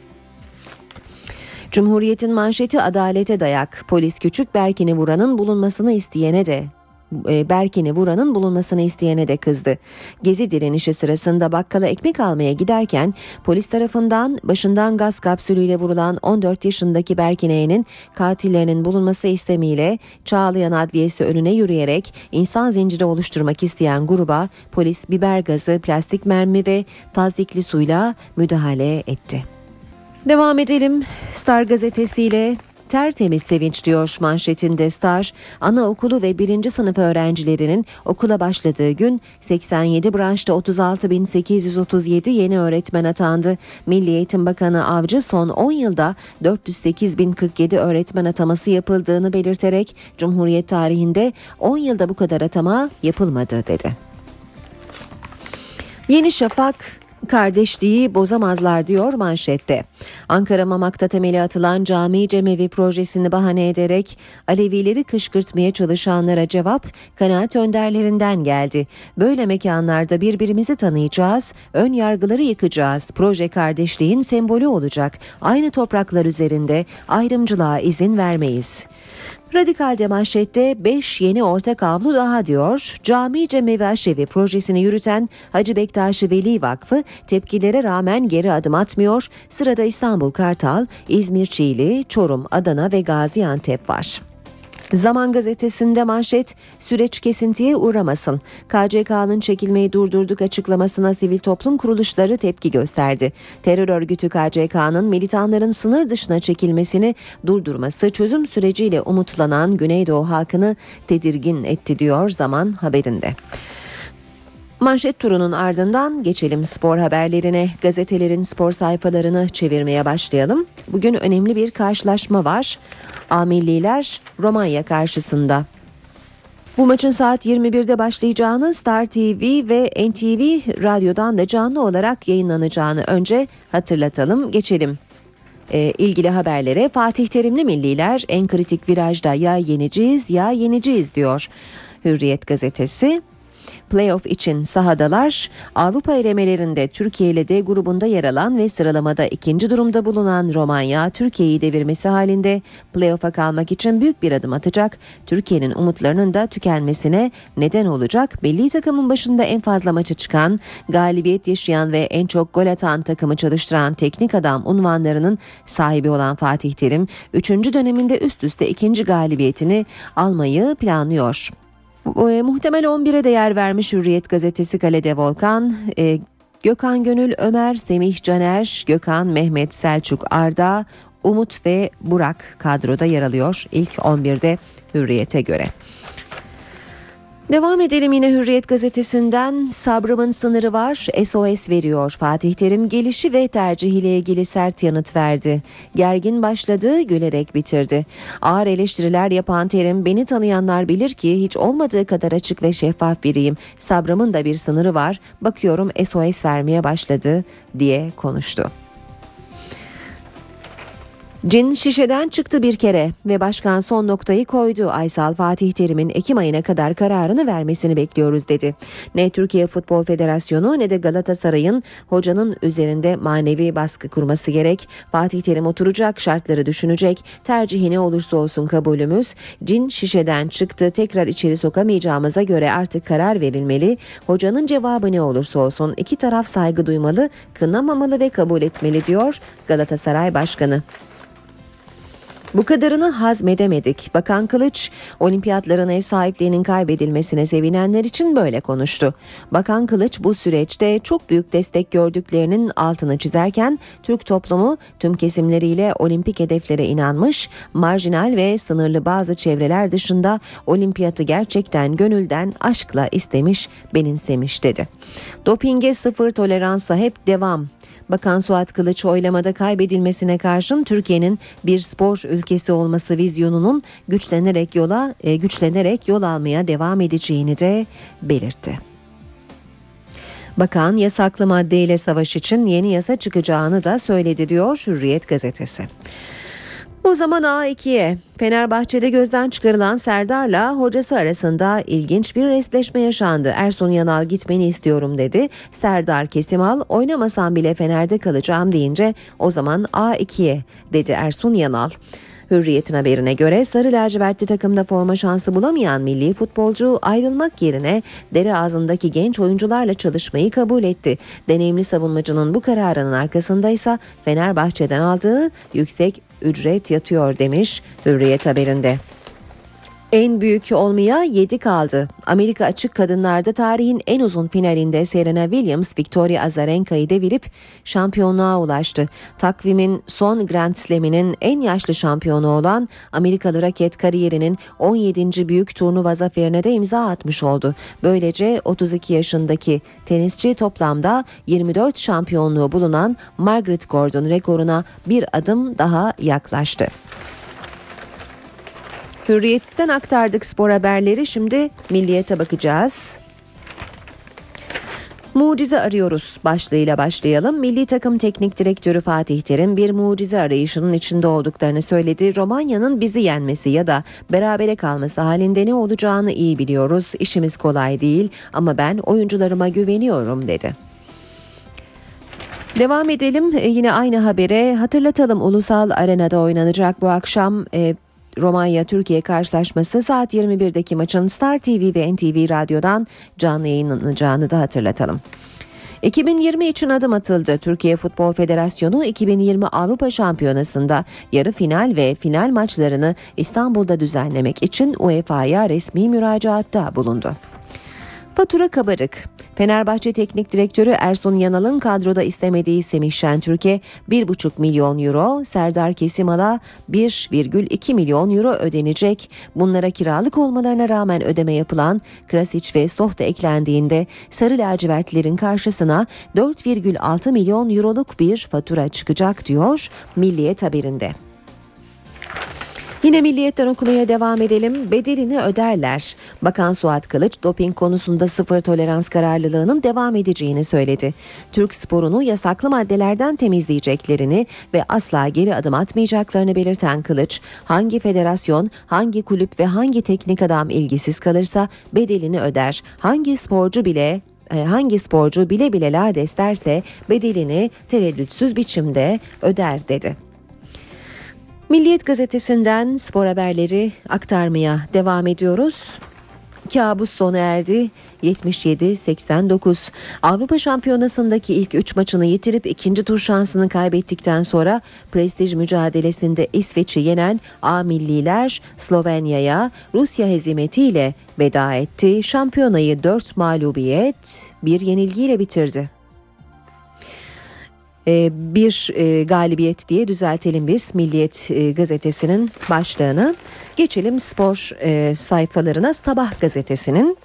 Cumhuriyet'in manşeti adalete dayak. Polis küçük Berkin'i vuranın bulunmasını isteyene de Berkin'i vuranın bulunmasını isteyene de kızdı. Gezi direnişi sırasında bakkala ekmek almaya giderken polis tarafından başından gaz kapsülüyle vurulan 14 yaşındaki Berkin E'nin katillerinin bulunması istemiyle Çağlayan Adliyesi önüne yürüyerek insan zinciri oluşturmak isteyen gruba polis biber gazı, plastik mermi ve tazikli suyla müdahale etti. Devam edelim Star gazetesiyle Tertemiz sevinç diyor manşetinde Star. Anaokulu ve birinci sınıf öğrencilerinin okula başladığı gün 87 branşta 36.837 yeni öğretmen atandı. Milli Eğitim Bakanı Avcı son 10 yılda 408.047 öğretmen ataması yapıldığını belirterek Cumhuriyet tarihinde 10 yılda bu kadar atama yapılmadı dedi. Yeni Şafak kardeşliği bozamazlar diyor manşette. Ankara Mamak'ta temeli atılan cami cemevi projesini bahane ederek Alevileri kışkırtmaya çalışanlara cevap kanaat önderlerinden geldi. Böyle mekanlarda birbirimizi tanıyacağız, ön yargıları yıkacağız. Proje kardeşliğin sembolü olacak. Aynı topraklar üzerinde ayrımcılığa izin vermeyiz. Radikal'de manşette 5 yeni ortak avlu daha diyor. Cami Cemevi Aşevi projesini yürüten Hacı Bektaşi Veli Vakfı tepkilere rağmen geri adım atmıyor. Sırada İstanbul Kartal, İzmir Çiğli, Çorum, Adana ve Gaziantep var. Zaman gazetesinde manşet süreç kesintiye uğramasın. KCK'nın çekilmeyi durdurduk açıklamasına sivil toplum kuruluşları tepki gösterdi. Terör örgütü KCK'nın militanların sınır dışına çekilmesini durdurması çözüm süreciyle umutlanan Güneydoğu halkını tedirgin etti diyor Zaman haberinde. Manşet turunun ardından geçelim spor haberlerine. Gazetelerin spor sayfalarını çevirmeye başlayalım. Bugün önemli bir karşılaşma var. A Milliler Romanya karşısında. Bu maçın saat 21'de başlayacağını Star TV ve NTV radyodan da canlı olarak yayınlanacağını önce hatırlatalım. Geçelim e, ilgili haberlere Fatih Terimli Milliler en kritik virajda ya yeneceğiz ya yeneceğiz diyor. Hürriyet gazetesi Playoff için sahadalar Avrupa elemelerinde Türkiye ile D grubunda yer alan ve sıralamada ikinci durumda bulunan Romanya Türkiye'yi devirmesi halinde playoff'a kalmak için büyük bir adım atacak. Türkiye'nin umutlarının da tükenmesine neden olacak. Milli takımın başında en fazla maça çıkan, galibiyet yaşayan ve en çok gol atan takımı çalıştıran teknik adam unvanlarının sahibi olan Fatih Terim, 3. döneminde üst üste ikinci galibiyetini almayı planlıyor. E, muhtemel 11'e de yer vermiş Hürriyet gazetesi Kalede Volkan. E, Gökhan Gönül, Ömer, Semih Caner, Gökhan, Mehmet, Selçuk, Arda, Umut ve Burak kadroda yer alıyor ilk 11'de Hürriyet'e göre. Devam edelim yine Hürriyet gazetesinden sabrımın sınırı var SOS veriyor. Fatih Terim gelişi ve tercihiyle ilgili sert yanıt verdi. Gergin başladı gülerek bitirdi. Ağır eleştiriler yapan Terim beni tanıyanlar bilir ki hiç olmadığı kadar açık ve şeffaf biriyim. Sabrımın da bir sınırı var bakıyorum SOS vermeye başladı diye konuştu. Cin şişeden çıktı bir kere ve başkan son noktayı koydu. Aysal Fatih Terim'in Ekim ayına kadar kararını vermesini bekliyoruz dedi. Ne Türkiye Futbol Federasyonu ne de Galatasaray'ın hocanın üzerinde manevi baskı kurması gerek. Fatih Terim oturacak, şartları düşünecek. Tercihi ne olursa olsun kabulümüz. Cin şişeden çıktı. Tekrar içeri sokamayacağımıza göre artık karar verilmeli. Hocanın cevabı ne olursa olsun iki taraf saygı duymalı, kınamamalı ve kabul etmeli diyor Galatasaray Başkanı. Bu kadarını hazmedemedik. Bakan Kılıç, olimpiyatların ev sahipliğinin kaybedilmesine sevinenler için böyle konuştu. Bakan Kılıç bu süreçte çok büyük destek gördüklerinin altını çizerken Türk toplumu tüm kesimleriyle olimpik hedeflere inanmış, marjinal ve sınırlı bazı çevreler dışında olimpiyatı gerçekten gönülden aşkla istemiş, benimsemiş dedi. Dopinge sıfır toleransa hep devam Bakan Suat Kılıç oylamada kaybedilmesine karşın Türkiye'nin bir spor ülkesi olması vizyonunun güçlenerek yola e, güçlenerek yol almaya devam edeceğini de belirtti. Bakan yasaklı maddeyle savaş için yeni yasa çıkacağını da söyledi diyor Hürriyet gazetesi. O zaman A2'ye Fenerbahçe'de gözden çıkarılan Serdar'la hocası arasında ilginç bir resleşme yaşandı. Ersun Yanal gitmeni istiyorum dedi. Serdar Kesimal oynamasam bile Fener'de kalacağım deyince o zaman A2'ye dedi Ersun Yanal. Hürriyet'in haberine göre sarı lacivertli takımda forma şansı bulamayan milli futbolcu ayrılmak yerine dere ağzındaki genç oyuncularla çalışmayı kabul etti. Deneyimli savunmacının bu kararının arkasında ise Fenerbahçe'den aldığı yüksek ücret yatıyor demiş Hürriyet haberinde. En büyük olmaya 7 kaldı. Amerika açık kadınlarda tarihin en uzun finalinde Serena Williams Victoria Azarenka'yı devirip şampiyonluğa ulaştı. Takvimin son Grand Slam'inin en yaşlı şampiyonu olan Amerikalı raket kariyerinin 17. büyük turnuva zaferine de imza atmış oldu. Böylece 32 yaşındaki tenisçi toplamda 24 şampiyonluğu bulunan Margaret Gordon rekoruna bir adım daha yaklaştı. Hürriyet'ten aktardık spor haberleri. Şimdi milliyete bakacağız. Mucize arıyoruz başlığıyla başlayalım. Milli takım teknik direktörü Fatih Terim bir mucize arayışının içinde olduklarını söyledi. Romanya'nın bizi yenmesi ya da berabere kalması halinde ne olacağını iyi biliyoruz. İşimiz kolay değil ama ben oyuncularıma güveniyorum dedi. Devam edelim yine aynı habere hatırlatalım ulusal arenada oynanacak bu akşam e, Romanya Türkiye karşılaşması saat 21'deki maçın Star TV ve NTV Radyo'dan canlı yayınlanacağını da hatırlatalım. 2020 için adım atıldı. Türkiye Futbol Federasyonu 2020 Avrupa Şampiyonası'nda yarı final ve final maçlarını İstanbul'da düzenlemek için UEFA'ya resmi müracaatta bulundu. Fatura kabarık. Fenerbahçe Teknik Direktörü Ersun Yanal'ın kadroda istemediği Semih Şentürk'e 1,5 milyon euro, Serdar Kesimal'a 1,2 milyon euro ödenecek. Bunlara kiralık olmalarına rağmen ödeme yapılan Krasic ve Stoh da eklendiğinde Sarı lacivertlerin karşısına 4,6 milyon euroluk bir fatura çıkacak diyor Milliyet haberinde. Yine milliyetten okumaya devam edelim. Bedelini öderler. Bakan Suat Kılıç doping konusunda sıfır tolerans kararlılığının devam edeceğini söyledi. Türk sporunu yasaklı maddelerden temizleyeceklerini ve asla geri adım atmayacaklarını belirten Kılıç, hangi federasyon, hangi kulüp ve hangi teknik adam ilgisiz kalırsa bedelini öder. Hangi sporcu bile e, hangi sporcu bile bile lades derse bedelini tereddütsüz biçimde öder dedi. Milliyet gazetesinden spor haberleri aktarmaya devam ediyoruz. Kabus sona erdi. 77-89. Avrupa Şampiyonası'ndaki ilk 3 maçını yitirip ikinci tur şansını kaybettikten sonra prestij mücadelesinde İsveç'i yenen A milliler Slovenya'ya Rusya hezimetiyle veda etti. Şampiyonayı 4 mağlubiyet, bir yenilgiyle bitirdi. Ee, bir e, galibiyet diye düzeltelim biz Milliyet e, gazetesinin başlığını. Geçelim spor e, sayfalarına Sabah gazetesinin.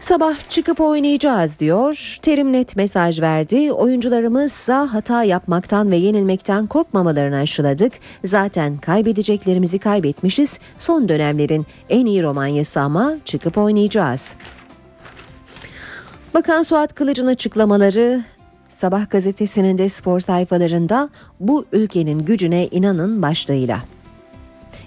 Sabah çıkıp oynayacağız diyor. Terim net mesaj verdi. Oyuncularımızsa hata yapmaktan ve yenilmekten korkmamalarını aşıladık. Zaten kaybedeceklerimizi kaybetmişiz. Son dönemlerin en iyi romanyası ama çıkıp oynayacağız. Bakan Suat Kılıç'ın açıklamaları Sabah gazetesinin de spor sayfalarında bu ülkenin gücüne inanın başlığıyla.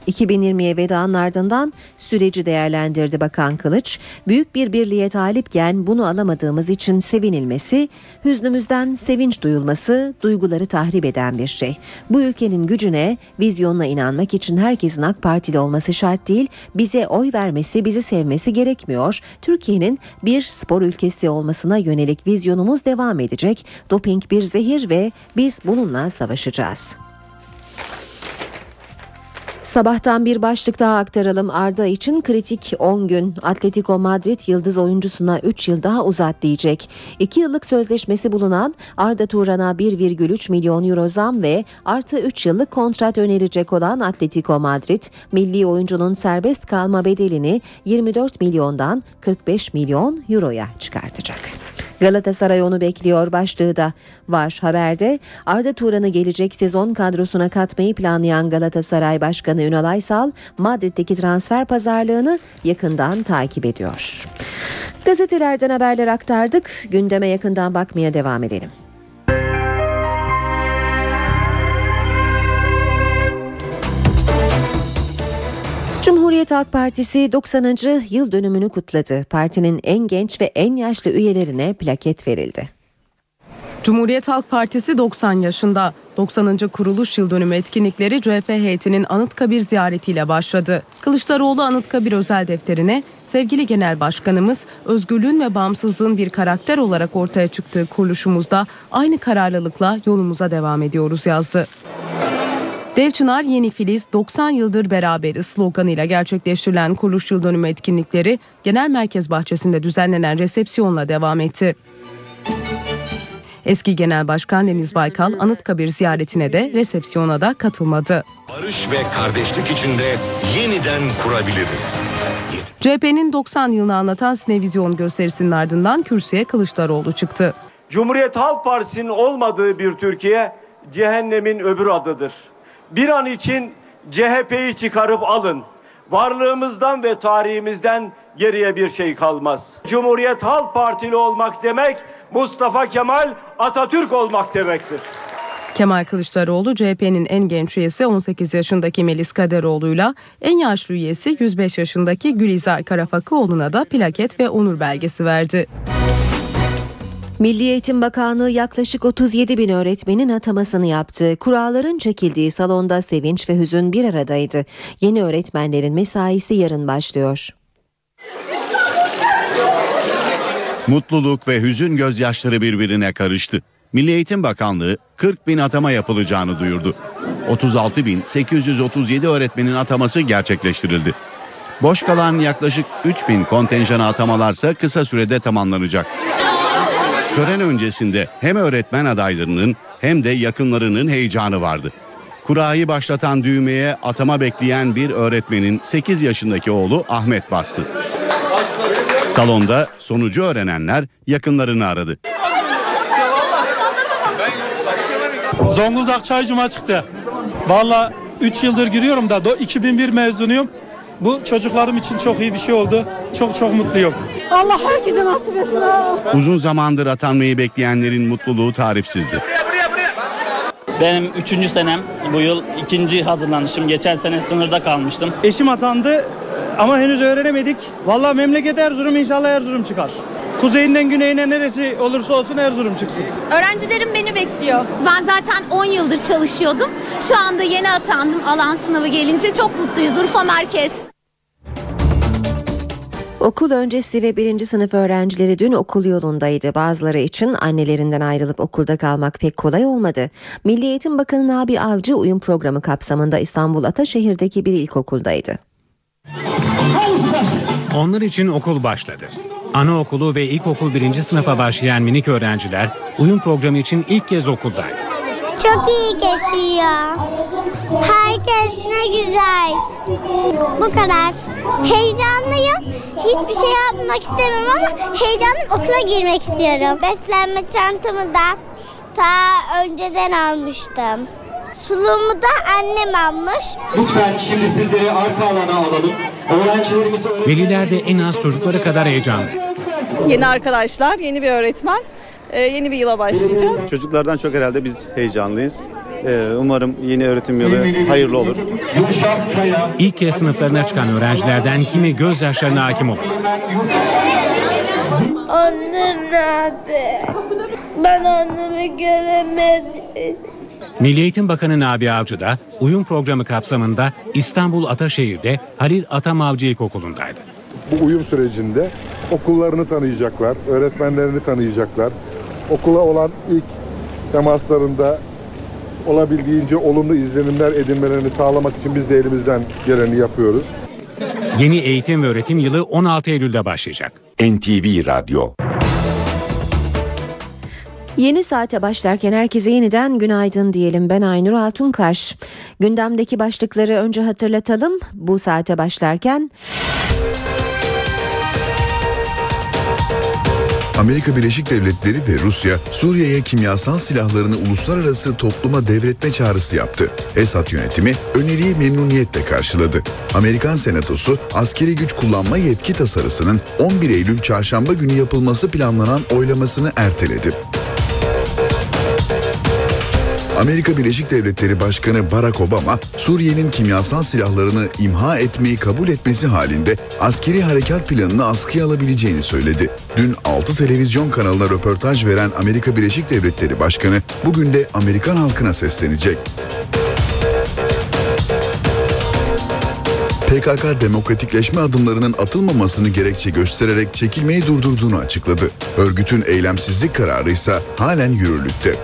2020'ye vedanın ardından süreci değerlendirdi Bakan Kılıç. Büyük bir birliğe talipken bunu alamadığımız için sevinilmesi, hüznümüzden sevinç duyulması duyguları tahrip eden bir şey. Bu ülkenin gücüne, vizyonuna inanmak için herkesin AK Partili olması şart değil, bize oy vermesi, bizi sevmesi gerekmiyor. Türkiye'nin bir spor ülkesi olmasına yönelik vizyonumuz devam edecek. Doping bir zehir ve biz bununla savaşacağız. Sabahtan bir başlık daha aktaralım. Arda için kritik 10 gün. Atletico Madrid yıldız oyuncusuna 3 yıl daha uzat diyecek. 2 yıllık sözleşmesi bulunan Arda Turan'a 1,3 milyon euro zam ve artı 3 yıllık kontrat önerecek olan Atletico Madrid, milli oyuncunun serbest kalma bedelini 24 milyondan 45 milyon euroya çıkartacak. Galatasaray onu bekliyor başlığı da var haberde. Arda Turan'ı gelecek sezon kadrosuna katmayı planlayan Galatasaray Başkanı Ünal Aysal, Madrid'deki transfer pazarlığını yakından takip ediyor. Gazetelerden haberler aktardık. Gündeme yakından bakmaya devam edelim. Cumhuriyet Halk Partisi 90. yıl dönümünü kutladı. Partinin en genç ve en yaşlı üyelerine plaket verildi. Cumhuriyet Halk Partisi 90 yaşında. 90. kuruluş yıl dönümü etkinlikleri CHP heyetinin Anıtkabir ziyaretiyle başladı. Kılıçdaroğlu Anıtkabir özel defterine sevgili genel başkanımız özgürlüğün ve bağımsızlığın bir karakter olarak ortaya çıktığı kuruluşumuzda aynı kararlılıkla yolumuza devam ediyoruz yazdı. Dev Çınar Yeni Filiz 90 yıldır beraberiz sloganıyla gerçekleştirilen kuruluş yıl dönümü etkinlikleri Genel Merkez Bahçesi'nde düzenlenen resepsiyonla devam etti. Eski Genel Başkan Deniz Baykal Anıtkabir ziyaretine de resepsiyona da katılmadı. Barış ve kardeşlik içinde yeniden kurabiliriz. CHP'nin 90 yılını anlatan sinevizyon gösterisinin ardından kürsüye Kılıçdaroğlu çıktı. Cumhuriyet Halk Partisi'nin olmadığı bir Türkiye cehennemin öbür adıdır. Bir an için CHP'yi çıkarıp alın. Varlığımızdan ve tarihimizden geriye bir şey kalmaz. Cumhuriyet Halk Partili olmak demek Mustafa Kemal Atatürk olmak demektir. Kemal Kılıçdaroğlu CHP'nin en genç üyesi 18 yaşındaki Melis Kaderoğlu'yla en yaşlı üyesi 105 yaşındaki Gülizar Karafakıoğlu'na da plaket ve onur belgesi verdi. Milli Eğitim Bakanlığı yaklaşık 37 bin öğretmenin atamasını yaptı. Kuralların çekildiği salonda sevinç ve hüzün bir aradaydı. Yeni öğretmenlerin mesaisi yarın başlıyor. Mutluluk ve hüzün gözyaşları birbirine karıştı. Milli Eğitim Bakanlığı 40 bin atama yapılacağını duyurdu. 36.837 öğretmenin ataması gerçekleştirildi. Boş kalan yaklaşık 3 bin kontenjana atamalarsa kısa sürede tamamlanacak. Tören öncesinde hem öğretmen adaylarının hem de yakınlarının heyecanı vardı. Kurayı başlatan düğmeye atama bekleyen bir öğretmenin 8 yaşındaki oğlu Ahmet bastı. Salonda sonucu öğrenenler yakınlarını aradı. Zonguldak Çaycuma çıktı. Valla 3 yıldır giriyorum da 2001 mezunuyum. Bu çocuklarım için çok iyi bir şey oldu. Çok çok mutluyum. Allah herkese nasip etsin. Uzun zamandır atanmayı bekleyenlerin mutluluğu tarifsizdi. Benim üçüncü senem bu yıl ikinci hazırlanışım. Geçen sene sınırda kalmıştım. Eşim atandı ama henüz öğrenemedik. Vallahi memleket Erzurum inşallah Erzurum çıkar. Kuzeyinden güneyine neresi olursa olsun Erzurum çıksın. Öğrencilerim beni bekliyor. Ben zaten 10 yıldır çalışıyordum. Şu anda yeni atandım alan sınavı gelince. Çok mutluyuz Urfa Merkez. Okul öncesi ve birinci sınıf öğrencileri dün okul yolundaydı. Bazıları için annelerinden ayrılıp okulda kalmak pek kolay olmadı. Milli Eğitim Bakanı Nabi Avcı uyum programı kapsamında İstanbul Ataşehir'deki bir ilkokuldaydı. Onlar için okul başladı. Anaokulu ve ilkokul birinci sınıfa başlayan minik öğrenciler uyum programı için ilk kez okuldaydı. Çok iyi geçiyor. Herkes ne güzel. Bu kadar. Heyecanlıyım. Hiçbir şey yapmak istemiyorum ama heyecanlıyım okula girmek istiyorum. Beslenme çantamı da ta önceden almıştım. Sulumu da annem almış. Lütfen şimdi sizleri arka alana alalım. Öğrencilerimizi Veliler de en az çocukları kadar heyecanlı. Yeni arkadaşlar, yeni bir öğretmen, e, yeni bir yıla başlayacağız. Çocuklardan çok herhalde biz heyecanlıyız. Ee, Umarım yeni öğretim yılı hayırlı olur. İlk kez sınıflarına çıkan öğrencilerden kimi gözyaşlarına hakim olur. Annem nerede? Ben annemi göremedim. Milli Eğitim Bakanı Nabi Avcı da uyum programı kapsamında İstanbul Ataşehir'de Halil Atamavcı İlkokulu'ndaydı. Bu uyum sürecinde okullarını tanıyacaklar, öğretmenlerini tanıyacaklar. Okula olan ilk temaslarında olabildiğince olumlu izlenimler edinmelerini sağlamak için biz de elimizden geleni yapıyoruz. Yeni eğitim ve öğretim yılı 16 Eylül'de başlayacak. NTV Radyo Yeni saate başlarken herkese yeniden günaydın diyelim. Ben Aynur Altunkaş. Gündemdeki başlıkları önce hatırlatalım. Bu saate başlarken Amerika Birleşik Devletleri ve Rusya Suriye'ye kimyasal silahlarını uluslararası topluma devretme çağrısı yaptı. Esad yönetimi öneriyi memnuniyetle karşıladı. Amerikan Senatosu askeri güç kullanma yetki tasarısının 11 Eylül çarşamba günü yapılması planlanan oylamasını erteledi. Amerika Birleşik Devletleri Başkanı Barack Obama, Suriye'nin kimyasal silahlarını imha etmeyi kabul etmesi halinde askeri harekat planını askıya alabileceğini söyledi. Dün 6 televizyon kanalına röportaj veren Amerika Birleşik Devletleri Başkanı bugün de Amerikan halkına seslenecek. PKK demokratikleşme adımlarının atılmamasını gerekçe göstererek çekilmeyi durdurduğunu açıkladı. Örgütün eylemsizlik kararı ise halen yürürlükte.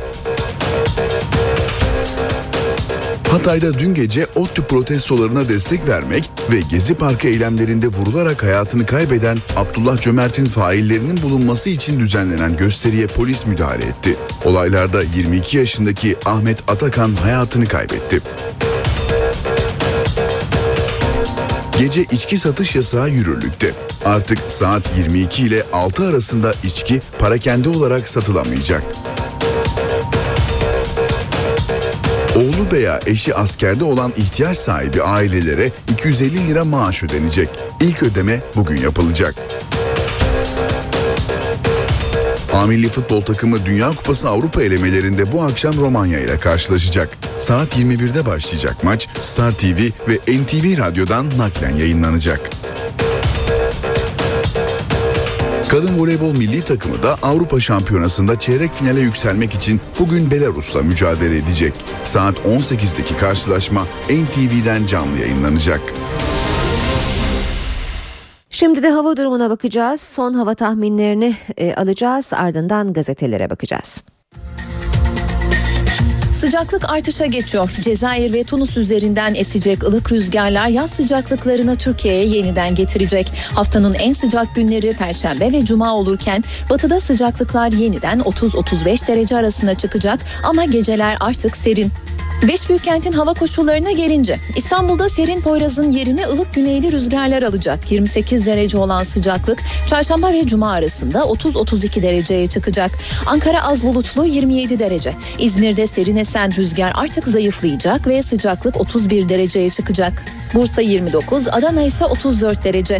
Hatay'da dün gece ODTÜ protestolarına destek vermek ve Gezi Parkı eylemlerinde vurularak hayatını kaybeden Abdullah Cömert'in faillerinin bulunması için düzenlenen gösteriye polis müdahale etti. Olaylarda 22 yaşındaki Ahmet Atakan hayatını kaybetti. Gece içki satış yasağı yürürlükte. Artık saat 22 ile 6 arasında içki parakende olarak satılamayacak. Oğlu veya eşi askerde olan ihtiyaç sahibi ailelere 250 lira maaş ödenecek. İlk ödeme bugün yapılacak. A milli futbol takımı Dünya Kupası Avrupa elemelerinde bu akşam Romanya ile karşılaşacak. Saat 21'de başlayacak maç Star TV ve NTV Radyo'dan naklen yayınlanacak. Kadın voleybol milli takımı da Avrupa Şampiyonası'nda çeyrek finale yükselmek için bugün Belarus'la mücadele edecek. Saat 18'deki karşılaşma NTV'den canlı yayınlanacak. Şimdi de hava durumuna bakacağız. Son hava tahminlerini e, alacağız. Ardından gazetelere bakacağız. Sıcaklık artışa geçiyor. Cezayir ve Tunus üzerinden esecek ılık rüzgarlar yaz sıcaklıklarını Türkiye'ye yeniden getirecek. Haftanın en sıcak günleri Perşembe ve Cuma olurken batıda sıcaklıklar yeniden 30-35 derece arasına çıkacak ama geceler artık serin. Beş büyük kentin hava koşullarına gelince İstanbul'da serin Poyraz'ın yerini ılık güneyli rüzgarlar alacak. 28 derece olan sıcaklık çarşamba ve cuma arasında 30-32 dereceye çıkacak. Ankara az bulutlu 27 derece. İzmir'de serin esen rüzgar artık zayıflayacak ve sıcaklık 31 dereceye çıkacak. Bursa 29, Adana ise 34 derece.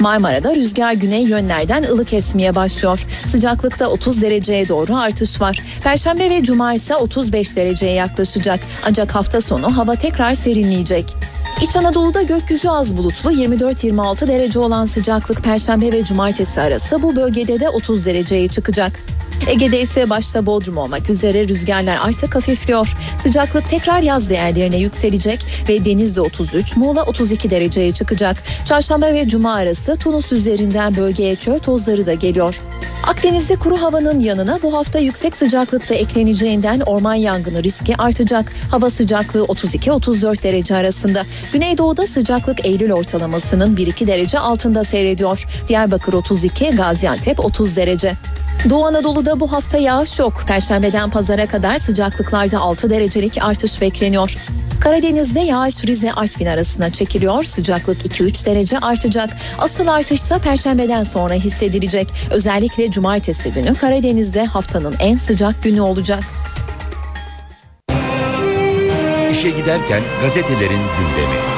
Marmara'da rüzgar güney yönlerden ılık esmeye başlıyor. Sıcaklıkta 30 dereceye doğru artış var. Perşembe ve cuma ise 35 dereceye yaklaşacak. Ancak hafta sonu hava tekrar serinleyecek. İç Anadolu'da gökyüzü az bulutlu 24-26 derece olan sıcaklık Perşembe ve Cumartesi arası bu bölgede de 30 dereceye çıkacak. Ege'de ise başta Bodrum olmak üzere rüzgarlar artık hafifliyor. Sıcaklık tekrar yaz değerlerine yükselecek ve denizde 33, Muğla 32 dereceye çıkacak. Çarşamba ve Cuma arası Tunus üzerinden bölgeye çöl tozları da geliyor. Akdeniz'de kuru havanın yanına bu hafta yüksek sıcaklıkta ekleneceğinden orman yangını riski artacak. Hava sıcaklığı 32-34 derece arasında. Güneydoğuda sıcaklık Eylül ortalamasının 1-2 derece altında seyrediyor. Diyarbakır 32, Gaziantep 30 derece. Doğu Anadolu'da bu hafta yağış yok. Perşembeden pazara kadar sıcaklıklarda 6 derecelik artış bekleniyor. Karadeniz'de yağış Rize Artvin arasına çekiliyor. Sıcaklık 2-3 derece artacak. Asıl artışsa perşembeden sonra hissedilecek. Özellikle cumartesi günü Karadeniz'de haftanın en sıcak günü olacak. İşe giderken gazetelerin gündemi.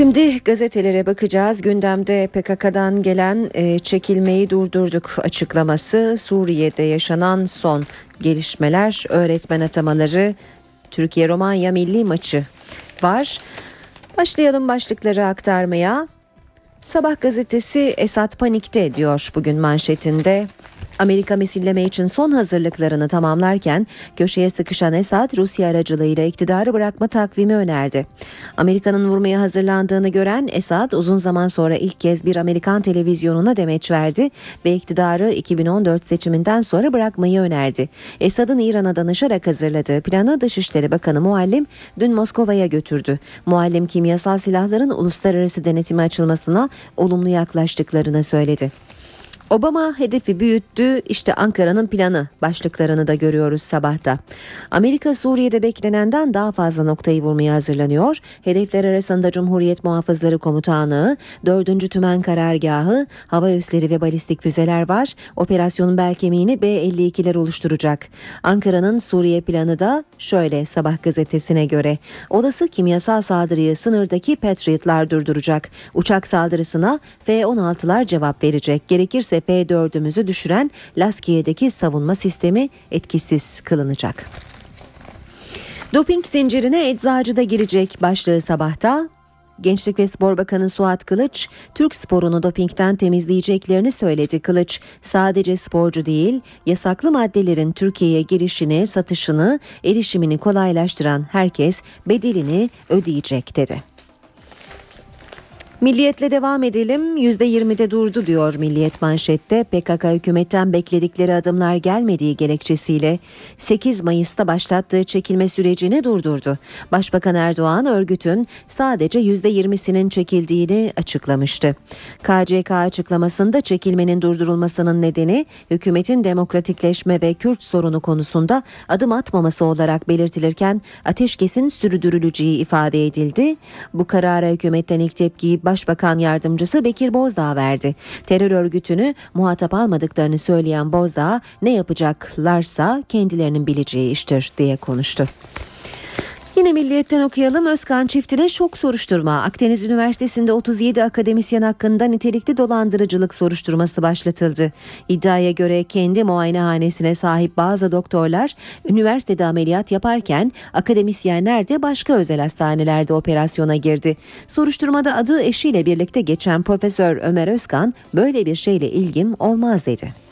Şimdi gazetelere bakacağız. Gündemde PKK'dan gelen e, çekilmeyi durdurduk açıklaması, Suriye'de yaşanan son gelişmeler, öğretmen atamaları, Türkiye-Romanya milli maçı var. Başlayalım başlıkları aktarmaya. Sabah gazetesi Esat panikte diyor bugün manşetinde. Amerika misilleme için son hazırlıklarını tamamlarken köşeye sıkışan Esad Rusya aracılığıyla iktidarı bırakma takvimi önerdi. Amerika'nın vurmaya hazırlandığını gören Esad uzun zaman sonra ilk kez bir Amerikan televizyonuna demeç verdi ve iktidarı 2014 seçiminden sonra bırakmayı önerdi. Esad'ın İran'a danışarak hazırladığı planı Dışişleri Bakanı Muallim dün Moskova'ya götürdü. Muallim kimyasal silahların uluslararası denetime açılmasına olumlu yaklaştıklarını söyledi. Obama hedefi büyüttü işte Ankara'nın planı başlıklarını da görüyoruz sabahta. Amerika Suriye'de beklenenden daha fazla noktayı vurmaya hazırlanıyor. Hedefler arasında Cumhuriyet Muhafızları Komutanlığı, 4. Tümen Karargahı, hava üsleri ve balistik füzeler var. Operasyonun bel kemiğini B-52'ler oluşturacak. Ankara'nın Suriye planı da şöyle sabah gazetesine göre. Olası kimyasal saldırıyı sınırdaki Patriotlar durduracak. Uçak saldırısına F-16'lar cevap verecek. Gerekirse F-4'ümüzü düşüren Laskiye'deki savunma sistemi etkisiz kılınacak. Doping zincirine eczacı da girecek başlığı sabahta. Gençlik ve Spor Bakanı Suat Kılıç, Türk sporunu dopingten temizleyeceklerini söyledi. Kılıç, sadece sporcu değil, yasaklı maddelerin Türkiye'ye girişini, satışını, erişimini kolaylaştıran herkes bedelini ödeyecek dedi. Milliyetle devam edelim. %20'de durdu diyor Milliyet manşette. PKK hükümetten bekledikleri adımlar gelmediği gerekçesiyle 8 Mayıs'ta başlattığı çekilme sürecini durdurdu. Başbakan Erdoğan örgütün sadece %20'sinin çekildiğini açıklamıştı. KCK açıklamasında çekilmenin durdurulmasının nedeni hükümetin demokratikleşme ve Kürt sorunu konusunda adım atmaması olarak belirtilirken ateşkesin sürdürüleceği ifade edildi. Bu karara hükümetten ilk tepkiyi Başbakan Yardımcısı Bekir Bozdağ verdi. Terör örgütünü muhatap almadıklarını söyleyen Bozdağ ne yapacaklarsa kendilerinin bileceği iştir diye konuştu. Yine Milliyet'ten okuyalım. Özkan çiftine şok soruşturma. Akdeniz Üniversitesi'nde 37 akademisyen hakkında nitelikli dolandırıcılık soruşturması başlatıldı. İddiaya göre kendi muayenehanesine sahip bazı doktorlar üniversitede ameliyat yaparken akademisyenler de başka özel hastanelerde operasyona girdi. Soruşturmada adı eşiyle birlikte geçen Profesör Ömer Özkan böyle bir şeyle ilgim olmaz dedi.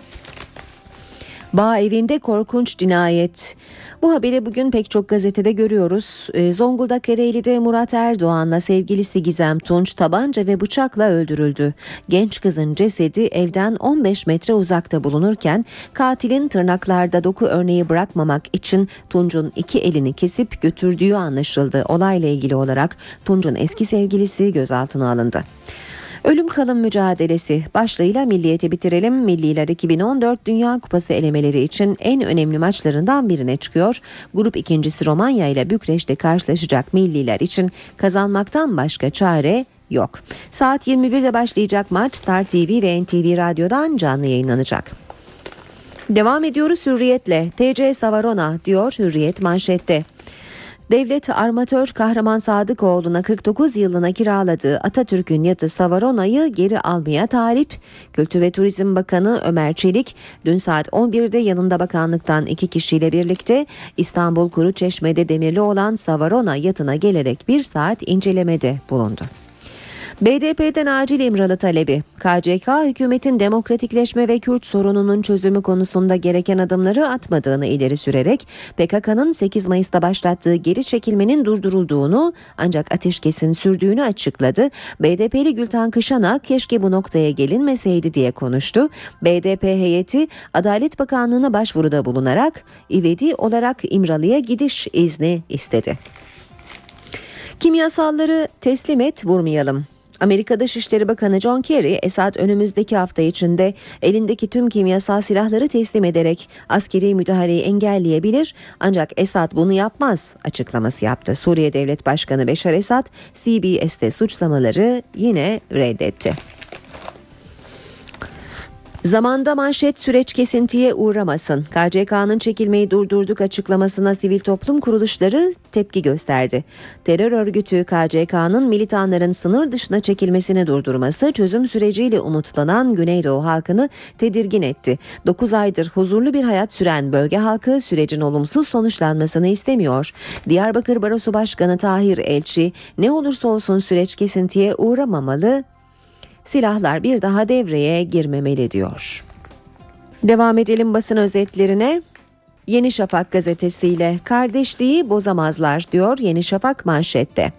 Bağ evinde korkunç cinayet. Bu haberi bugün pek çok gazetede görüyoruz. Ee, Zonguldak Ereğli'de Murat Erdoğan'la sevgilisi Gizem Tunç tabanca ve bıçakla öldürüldü. Genç kızın cesedi evden 15 metre uzakta bulunurken katilin tırnaklarda doku örneği bırakmamak için Tunç'un iki elini kesip götürdüğü anlaşıldı. Olayla ilgili olarak Tunç'un eski sevgilisi gözaltına alındı. Ölüm kalım mücadelesi başlığıyla Milliyet'i bitirelim. Milliler 2014 Dünya Kupası elemeleri için en önemli maçlarından birine çıkıyor. Grup ikincisi Romanya ile Bükreş'te karşılaşacak Milliler için kazanmaktan başka çare yok. Saat 21'de başlayacak maç Star TV ve NTV Radyo'dan canlı yayınlanacak. Devam ediyoruz hürriyetle. TC Savarona diyor hürriyet manşette. Devlet armatör Kahraman Sadıkoğlu'na 49 yılına kiraladığı Atatürk'ün yatı Savarona'yı geri almaya talip. Kültür ve Turizm Bakanı Ömer Çelik dün saat 11'de yanında bakanlıktan iki kişiyle birlikte İstanbul Kuruçeşme'de demirli olan Savarona yatına gelerek bir saat incelemede bulundu. BDP'den acil İmralı talebi. KCK hükümetin demokratikleşme ve Kürt sorununun çözümü konusunda gereken adımları atmadığını ileri sürerek PKK'nın 8 Mayıs'ta başlattığı geri çekilmenin durdurulduğunu ancak ateşkesin sürdüğünü açıkladı. BDP'li Gültan Kışanak keşke bu noktaya gelinmeseydi diye konuştu. BDP heyeti Adalet Bakanlığı'na başvuruda bulunarak ivedi olarak İmralı'ya gidiş izni istedi. Kimyasalları teslim et vurmayalım. Amerika Dışişleri Bakanı John Kerry, Esad önümüzdeki hafta içinde elindeki tüm kimyasal silahları teslim ederek askeri müdahaleyi engelleyebilir ancak Esad bunu yapmaz açıklaması yaptı. Suriye Devlet Başkanı Beşar Esad CBS'te suçlamaları yine reddetti. Zamanda manşet süreç kesintiye uğramasın. KCK'nın çekilmeyi durdurduk açıklamasına sivil toplum kuruluşları tepki gösterdi. Terör örgütü KCK'nın militanların sınır dışına çekilmesini durdurması çözüm süreciyle umutlanan Güneydoğu halkını tedirgin etti. 9 aydır huzurlu bir hayat süren bölge halkı sürecin olumsuz sonuçlanmasını istemiyor. Diyarbakır Barosu Başkanı Tahir Elçi ne olursa olsun süreç kesintiye uğramamalı silahlar bir daha devreye girmemeli diyor. Devam edelim basın özetlerine. Yeni Şafak gazetesiyle kardeşliği bozamazlar diyor Yeni Şafak manşette.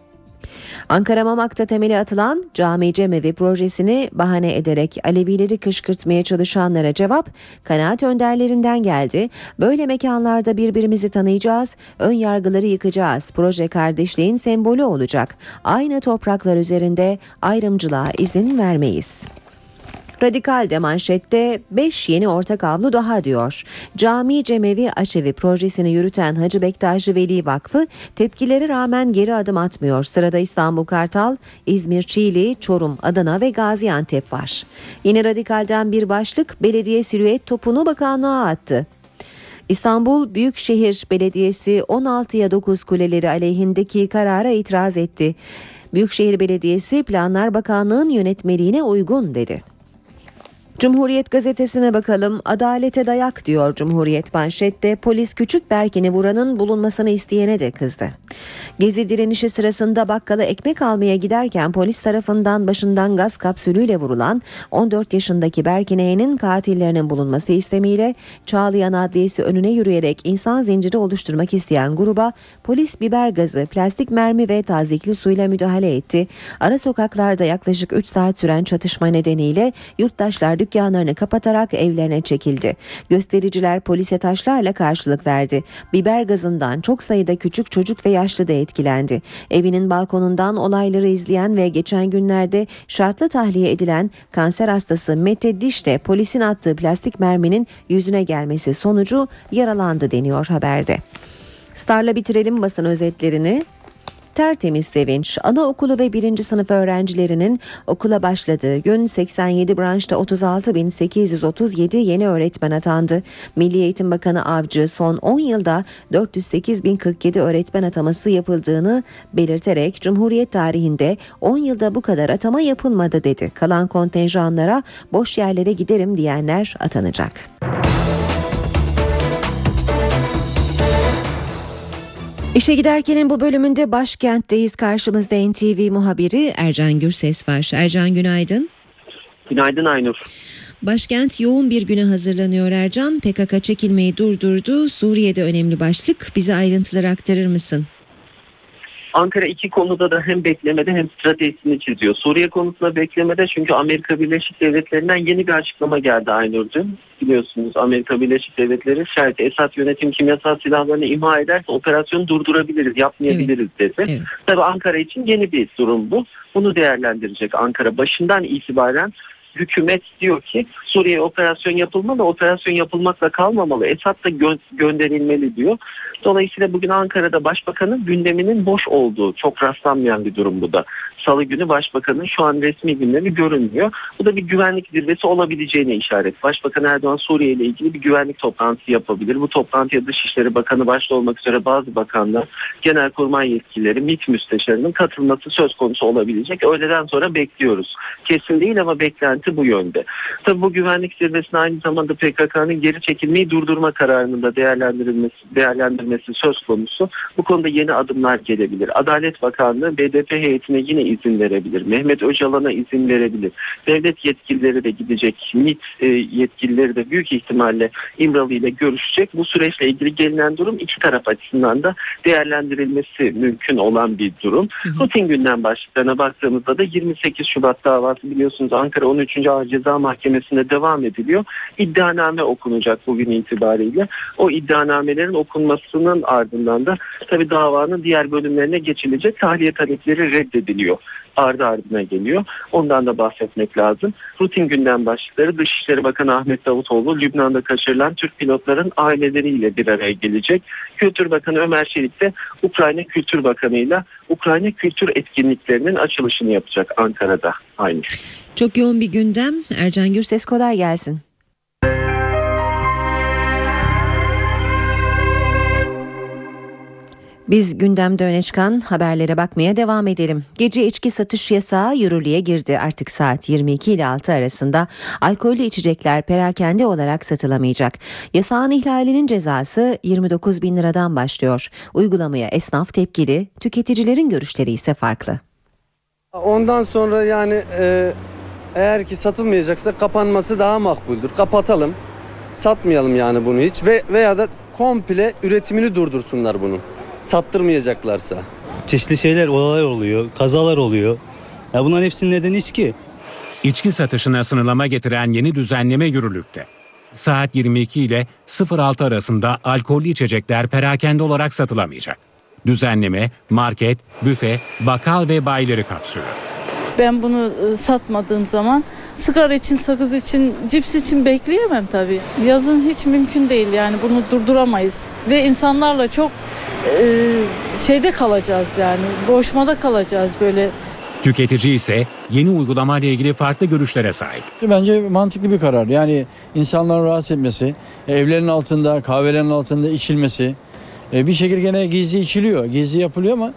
Ankara Mamak'ta temeli atılan cami cemevi projesini bahane ederek Alevileri kışkırtmaya çalışanlara cevap kanaat önderlerinden geldi. Böyle mekanlarda birbirimizi tanıyacağız, ön yargıları yıkacağız. Proje kardeşliğin sembolü olacak. Aynı topraklar üzerinde ayrımcılığa izin vermeyiz. Radikal de manşette 5 yeni ortak avlu daha diyor. Cami Cemevi Aşevi projesini yürüten Hacı Bektaşi Veli Vakfı tepkilere rağmen geri adım atmıyor. Sırada İstanbul Kartal, İzmir Çiğli, Çorum, Adana ve Gaziantep var. Yine Radikal'den bir başlık belediye silüet topunu bakanlığa attı. İstanbul Büyükşehir Belediyesi 16'ya 9 kuleleri aleyhindeki karara itiraz etti. Büyükşehir Belediyesi Planlar Bakanlığı'nın yönetmeliğine uygun dedi. Cumhuriyet gazetesine bakalım. Adalete dayak diyor Cumhuriyet manşette. Polis küçük Berkin'i vuranın bulunmasını isteyene de kızdı. Gezi direnişi sırasında bakkala ekmek almaya giderken polis tarafından başından gaz kapsülüyle vurulan 14 yaşındaki Berkin E'nin katillerinin bulunması istemiyle Çağlayan Adliyesi önüne yürüyerek insan zinciri oluşturmak isteyen gruba polis biber gazı, plastik mermi ve tazikli suyla müdahale etti. Ara sokaklarda yaklaşık 3 saat süren çatışma nedeniyle yurttaşlar dükkanlarını kapatarak evlerine çekildi. Göstericiler polise taşlarla karşılık verdi. Biber gazından çok sayıda küçük çocuk ve yaşlı da etkilendi. Evinin balkonundan olayları izleyen ve geçen günlerde şartlı tahliye edilen kanser hastası Mete Diş de polisin attığı plastik merminin yüzüne gelmesi sonucu yaralandı deniyor haberde. Star'la bitirelim basın özetlerini. Tertemiz Sevinç, anaokulu ve birinci sınıf öğrencilerinin okula başladığı gün 87 branşta 36.837 yeni öğretmen atandı. Milli Eğitim Bakanı Avcı son 10 yılda 408.047 öğretmen ataması yapıldığını belirterek Cumhuriyet tarihinde 10 yılda bu kadar atama yapılmadı dedi. Kalan kontenjanlara boş yerlere giderim diyenler atanacak. İşe giderkenin bu bölümünde başkentteyiz. Karşımızda NTV muhabiri Ercan Gürses var. Ercan günaydın. Günaydın Aynur. Başkent yoğun bir güne hazırlanıyor Ercan. PKK çekilmeyi durdurdu. Suriye'de önemli başlık. Bize ayrıntıları aktarır mısın? Ankara iki konuda da hem beklemede hem stratejisini çiziyor. Suriye konusunda beklemede çünkü Amerika Birleşik Devletleri'nden yeni bir açıklama geldi Aynur dün. Biliyorsunuz Amerika Birleşik Devletleri şayet Esad yönetim kimyasal silahlarını imha ederse operasyonu durdurabiliriz, yapmayabiliriz dedi. Tabii Ankara için yeni bir durum bu. Bunu değerlendirecek Ankara başından itibaren hükümet diyor ki Suriye operasyon yapılmalı, operasyon yapılmakla kalmamalı. Esad da gö- gönderilmeli diyor. Dolayısıyla bugün Ankara'da başbakanın gündeminin boş olduğu çok rastlanmayan bir durum bu da. Salı günü başbakanın şu an resmi gündemi görünmüyor. Bu da bir güvenlik zirvesi olabileceğine işaret. Başbakan Erdoğan Suriye ile ilgili bir güvenlik toplantısı yapabilir. Bu toplantıya Dışişleri Bakanı başta olmak üzere bazı bakanlar, genelkurmay yetkilileri, MİT müsteşarının katılması söz konusu olabilecek. Öğleden sonra bekliyoruz. Kesin değil ama beklenti bu yönde. Tabii bu güvenlik zirvesinde aynı zamanda PKK'nın geri çekilmeyi durdurma kararının da değerlendirilmesi, değerlendirmesi söz konusu. Bu konuda yeni adımlar gelebilir. Adalet Bakanlığı BDP heyetine yine izin verebilir. Mehmet Öcalan'a izin verebilir. Devlet yetkilileri de gidecek. MİT e, yetkilileri de büyük ihtimalle İmralı ile görüşecek. Bu süreçle ilgili gelinen durum iki taraf açısından da değerlendirilmesi mümkün olan bir durum. Rutin gündem başlıklarına baktığımızda da 28 Şubat davası biliyorsunuz Ankara 13. Ağır Ceza Mahkemesi'nde devam ediliyor. İddianame okunacak bugün itibariyle. O iddianamelerin okunmasının ardından da tabii davanın diğer bölümlerine geçilecek. Tahliye talepleri reddediliyor. Ardı ardına geliyor. Ondan da bahsetmek lazım. Rutin gündem başlıkları Dışişleri Bakanı Ahmet Davutoğlu Lübnan'da kaçırılan Türk pilotların aileleriyle bir araya gelecek. Kültür Bakanı Ömer Çelik de Ukrayna Kültür Bakanı'yla Ukrayna kültür etkinliklerinin açılışını yapacak Ankara'da aynı. Çok yoğun bir gündem. Ercan Gürses kolay gelsin. Biz gündemde öne çıkan haberlere bakmaya devam edelim. Gece içki satış yasağı yürürlüğe girdi. Artık saat 22 ile 6 arasında alkollü içecekler perakende olarak satılamayacak. Yasağın ihlalinin cezası 29 bin liradan başlıyor. Uygulamaya esnaf tepkili, tüketicilerin görüşleri ise farklı. Ondan sonra yani e, eğer ki satılmayacaksa kapanması daha makbuldür. Kapatalım. Satmayalım yani bunu hiç ve veya da komple üretimini durdursunlar bunun. Sattırmayacaklarsa. Çeşitli şeyler, olaylar oluyor, kazalar oluyor. Ya bunların hepsinin nedeni içki. İçki satışına sınırlama getiren yeni düzenleme yürürlükte. Saat 22 ile 06 arasında alkollü içecekler perakende olarak satılamayacak. Düzenleme market, büfe, bakkal ve bayileri kapsıyor. Ben bunu e, satmadığım zaman sigara için, sakız için, cips için bekleyemem tabii. Yazın hiç mümkün değil yani bunu durduramayız. Ve insanlarla çok e, şeyde kalacağız yani, boşmada kalacağız böyle. Tüketici ise yeni uygulama ile ilgili farklı görüşlere sahip. Bence mantıklı bir karar. Yani insanların rahatsız etmesi, evlerin altında, kahvelerin altında içilmesi. E, Bir şekilde gene gizli içiliyor, gizli yapılıyor ama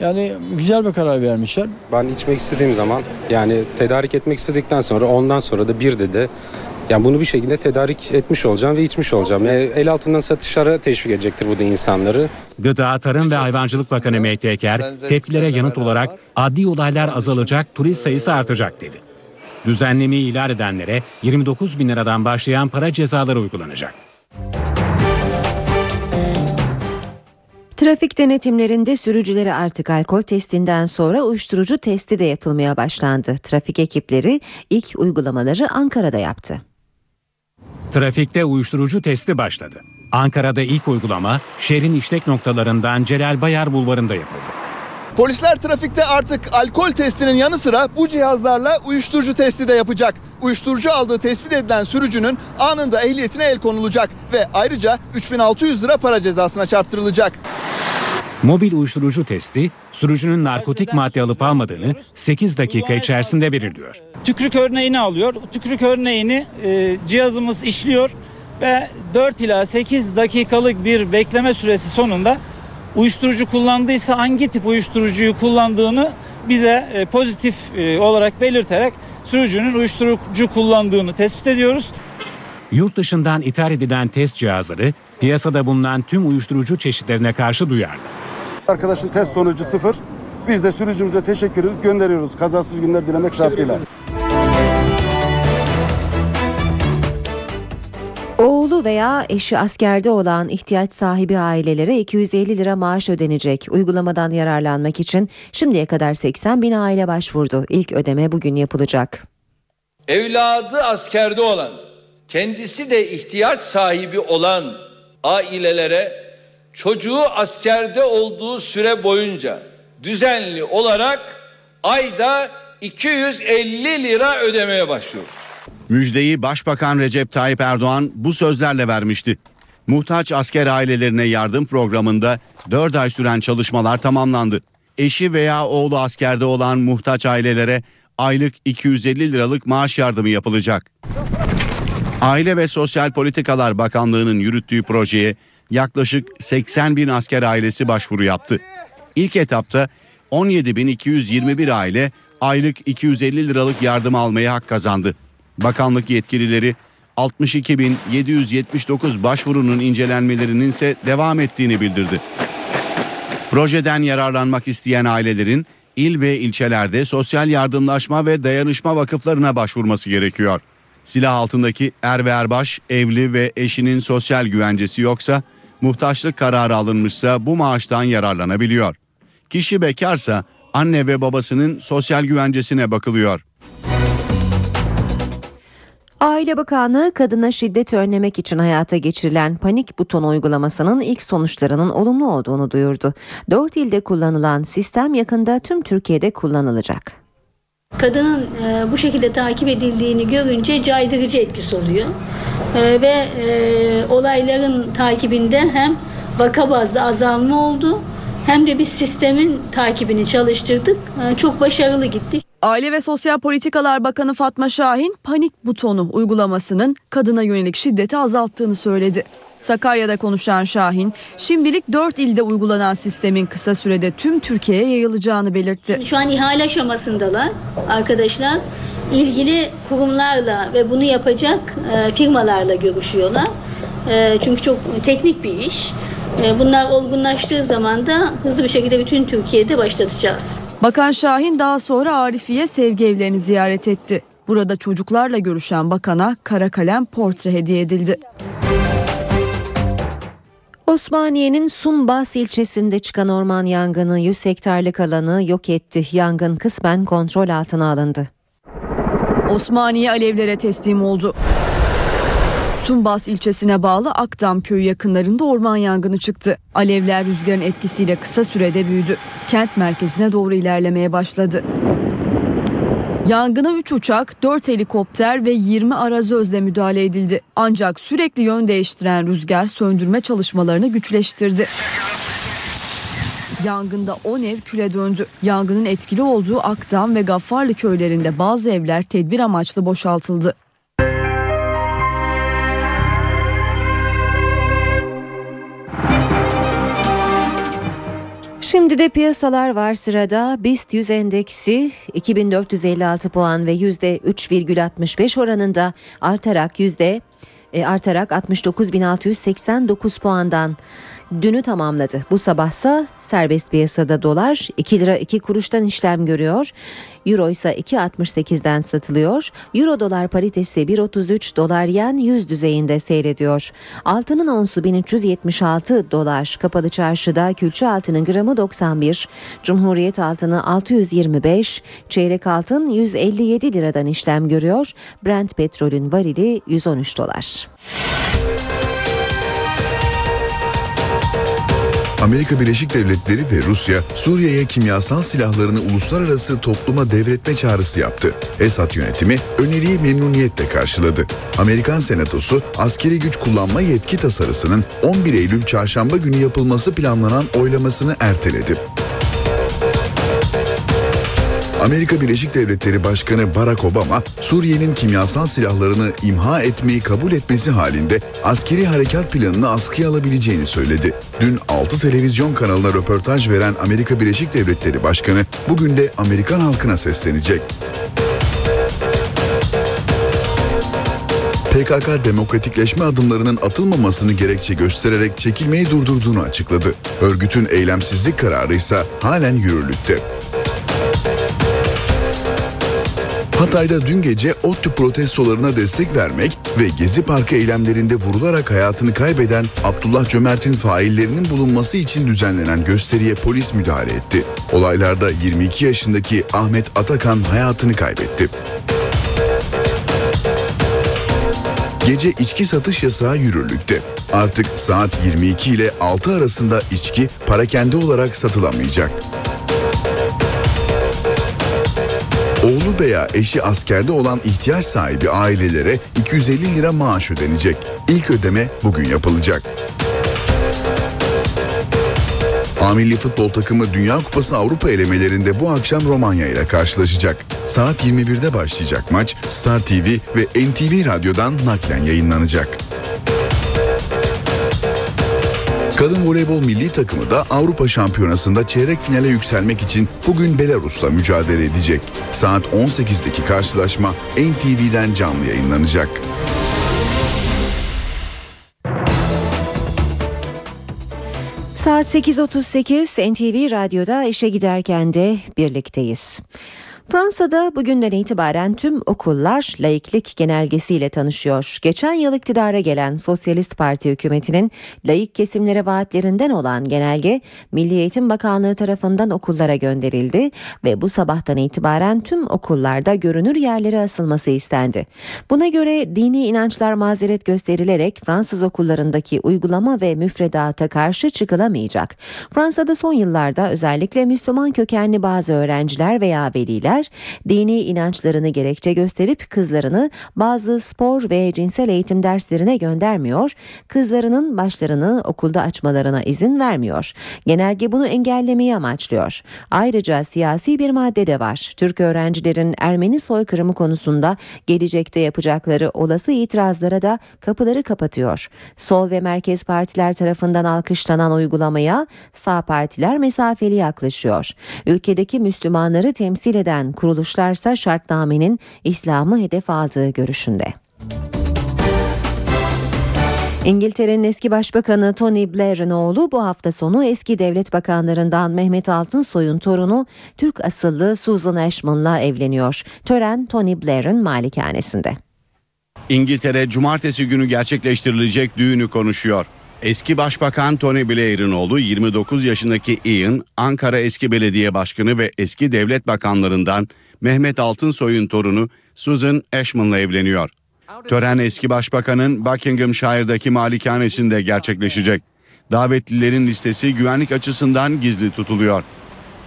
yani güzel bir karar vermişler. Ben içmek istediğim zaman yani tedarik etmek istedikten sonra ondan sonra da bir de de yani bunu bir şekilde tedarik etmiş olacağım ve içmiş olacağım. Yani el altından satışlara teşvik edecektir bu da insanları. Gıda, Tarım ve Hayvancılık Bakanı Mehdi Eker tepkilere yanıt olarak adli olaylar azalacak, turist sayısı artacak dedi. Düzenlemeyi ihlal edenlere 29 bin liradan başlayan para cezaları uygulanacak. Trafik denetimlerinde sürücülere artık alkol testinden sonra uyuşturucu testi de yapılmaya başlandı. Trafik ekipleri ilk uygulamaları Ankara'da yaptı. Trafikte uyuşturucu testi başladı. Ankara'da ilk uygulama şehrin işlek noktalarından Celal Bayar Bulvarı'nda yapıldı. Polisler trafikte artık alkol testinin yanı sıra bu cihazlarla uyuşturucu testi de yapacak. Uyuşturucu aldığı tespit edilen sürücünün anında ehliyetine el konulacak ve ayrıca 3600 lira para cezasına çarptırılacak. Mobil uyuşturucu testi sürücünün narkotik madde alıp almadığını 8 dakika içerisinde belirliyor. tükrük örneğini alıyor. Tükrük örneğini e, cihazımız işliyor ve 4 ila 8 dakikalık bir bekleme süresi sonunda uyuşturucu kullandıysa hangi tip uyuşturucuyu kullandığını bize e, pozitif e, olarak belirterek sürücünün uyuşturucu kullandığını tespit ediyoruz. Yurt dışından ithal edilen test cihazları piyasada bulunan tüm uyuşturucu çeşitlerine karşı duyarlı. Arkadaşın test sonucu sıfır. Biz de sürücümüze teşekkür edip gönderiyoruz. Kazasız günler dilemek şartıyla. Oğlu veya eşi askerde olan ihtiyaç sahibi ailelere 250 lira maaş ödenecek. Uygulamadan yararlanmak için şimdiye kadar 80 bin aile başvurdu. İlk ödeme bugün yapılacak. Evladı askerde olan, kendisi de ihtiyaç sahibi olan ailelere çocuğu askerde olduğu süre boyunca düzenli olarak ayda 250 lira ödemeye başlıyoruz. Müjdeyi Başbakan Recep Tayyip Erdoğan bu sözlerle vermişti. Muhtaç asker ailelerine yardım programında 4 ay süren çalışmalar tamamlandı. Eşi veya oğlu askerde olan muhtaç ailelere aylık 250 liralık maaş yardımı yapılacak. Aile ve Sosyal Politikalar Bakanlığı'nın yürüttüğü projeye yaklaşık 80 bin asker ailesi başvuru yaptı. İlk etapta 17.221 aile aylık 250 liralık yardım almaya hak kazandı. Bakanlık yetkilileri 62.779 başvurunun incelenmelerinin ise devam ettiğini bildirdi. Projeden yararlanmak isteyen ailelerin il ve ilçelerde sosyal yardımlaşma ve dayanışma vakıflarına başvurması gerekiyor. Silah altındaki er ve erbaş, evli ve eşinin sosyal güvencesi yoksa, muhtaçlık kararı alınmışsa bu maaştan yararlanabiliyor. Kişi bekarsa anne ve babasının sosyal güvencesine bakılıyor. Aile Bakanlığı kadına şiddet önlemek için hayata geçirilen panik buton uygulamasının ilk sonuçlarının olumlu olduğunu duyurdu. 4 ilde kullanılan sistem yakında tüm Türkiye'de kullanılacak. Kadının e, bu şekilde takip edildiğini görünce caydırıcı etkisi oluyor. E, ve e, olayların takibinde hem vaka bazlı azalma oldu hem de biz sistemin takibini çalıştırdık. E, çok başarılı gitti. Aile ve Sosyal Politikalar Bakanı Fatma Şahin panik butonu uygulamasının kadına yönelik şiddeti azalttığını söyledi. Sakarya'da konuşan Şahin, şimdilik 4 ilde uygulanan sistemin kısa sürede tüm Türkiye'ye yayılacağını belirtti. Şu an ihale aşamasındalar arkadaşlar. ilgili kurumlarla ve bunu yapacak e, firmalarla görüşüyorlar. E, çünkü çok teknik bir iş. E, bunlar olgunlaştığı zaman da hızlı bir şekilde bütün Türkiye'de başlatacağız. Bakan Şahin daha sonra Arifiye sevgi evlerini ziyaret etti. Burada çocuklarla görüşen bakana kara kalem portre hediye edildi. Osmaniye'nin Sumbas ilçesinde çıkan orman yangını 100 hektarlık alanı yok etti. Yangın kısmen kontrol altına alındı. Osmaniye alevlere teslim oldu. Tumbas ilçesine bağlı Akdam köyü yakınlarında orman yangını çıktı. Alevler rüzgarın etkisiyle kısa sürede büyüdü. Kent merkezine doğru ilerlemeye başladı. Yangına 3 uçak, 4 helikopter ve 20 arazözle müdahale edildi. Ancak sürekli yön değiştiren rüzgar söndürme çalışmalarını güçleştirdi. Yangında 10 ev küle döndü. Yangının etkili olduğu Akdam ve Gaffarlı köylerinde bazı evler tedbir amaçlı boşaltıldı. Şimdi de piyasalar var sırada. BIST 100 endeksi 2456 puan ve %3,65 oranında artarak yüzde e, artarak 69.689 puandan dünü tamamladı. Bu sabahsa serbest piyasada dolar 2 lira 2 kuruştan işlem görüyor. Euro ise 2.68'den satılıyor. Euro dolar paritesi 1.33 dolar yen 100 düzeyinde seyrediyor. Altının onsu 1376 dolar. Kapalı çarşıda külçe altının gramı 91. Cumhuriyet altını 625. Çeyrek altın 157 liradan işlem görüyor. Brent petrolün varili 113 dolar. Amerika Birleşik Devletleri ve Rusya Suriye'ye kimyasal silahlarını uluslararası topluma devretme çağrısı yaptı. Esad yönetimi öneriyi memnuniyetle karşıladı. Amerikan Senatosu askeri güç kullanma yetki tasarısının 11 Eylül çarşamba günü yapılması planlanan oylamasını erteledi. Amerika Birleşik Devletleri Başkanı Barack Obama, Suriye'nin kimyasal silahlarını imha etmeyi kabul etmesi halinde askeri harekat planını askıya alabileceğini söyledi. Dün 6 televizyon kanalına röportaj veren Amerika Birleşik Devletleri Başkanı bugün de Amerikan halkına seslenecek. PKK demokratikleşme adımlarının atılmamasını gerekçe göstererek çekilmeyi durdurduğunu açıkladı. Örgütün eylemsizlik kararı ise halen yürürlükte. Hatay'da dün gece ODTÜ protestolarına destek vermek ve Gezi Parkı eylemlerinde vurularak hayatını kaybeden Abdullah Cömert'in faillerinin bulunması için düzenlenen gösteriye polis müdahale etti. Olaylarda 22 yaşındaki Ahmet Atakan hayatını kaybetti. Gece içki satış yasağı yürürlükte. Artık saat 22 ile 6 arasında içki parakende olarak satılamayacak. Oğlu veya eşi askerde olan ihtiyaç sahibi ailelere 250 lira maaş ödenecek. İlk ödeme bugün yapılacak. A milli futbol takımı Dünya Kupası Avrupa elemelerinde bu akşam Romanya ile karşılaşacak. Saat 21'de başlayacak maç Star TV ve NTV Radyo'dan naklen yayınlanacak. Kadın voleybol milli takımı da Avrupa Şampiyonası'nda çeyrek finale yükselmek için bugün Belarus'la mücadele edecek. Saat 18'deki karşılaşma NTV'den canlı yayınlanacak. Saat 8.38 NTV Radyo'da işe giderken de birlikteyiz. Fransa'da bugünden itibaren tüm okullar laiklik genelgesiyle tanışıyor. Geçen yıl iktidara gelen Sosyalist Parti hükümetinin laik kesimlere vaatlerinden olan genelge Milli Eğitim Bakanlığı tarafından okullara gönderildi ve bu sabahtan itibaren tüm okullarda görünür yerlere asılması istendi. Buna göre dini inançlar mazeret gösterilerek Fransız okullarındaki uygulama ve müfredata karşı çıkılamayacak. Fransa'da son yıllarda özellikle Müslüman kökenli bazı öğrenciler veya veliler dini inançlarını gerekçe gösterip kızlarını bazı spor ve cinsel eğitim derslerine göndermiyor, kızlarının başlarını okulda açmalarına izin vermiyor. Genelge bunu engellemeyi amaçlıyor. Ayrıca siyasi bir madde de var. Türk öğrencilerin Ermeni soykırımı konusunda gelecekte yapacakları olası itirazlara da kapıları kapatıyor. Sol ve merkez partiler tarafından alkışlanan uygulamaya sağ partiler mesafeli yaklaşıyor. Ülkedeki Müslümanları temsil eden kuruluşlarsa şartnamenin İslam'ı hedef aldığı görüşünde. İngiltere'nin eski başbakanı Tony Blair'ın oğlu bu hafta sonu eski devlet bakanlarından Mehmet Altınsoy'un torunu Türk asıllı Susan Ashman'la evleniyor. Tören Tony Blair'ın malikanesinde. İngiltere cumartesi günü gerçekleştirilecek düğünü konuşuyor. Eski Başbakan Tony Blair'ın oğlu 29 yaşındaki Ian, Ankara eski belediye başkanı ve eski devlet bakanlarından Mehmet Altınsoy'un torunu Susan Ashman'la evleniyor. Tören eski başbakanın Buckinghamshire'daki malikanesinde gerçekleşecek. Davetlilerin listesi güvenlik açısından gizli tutuluyor.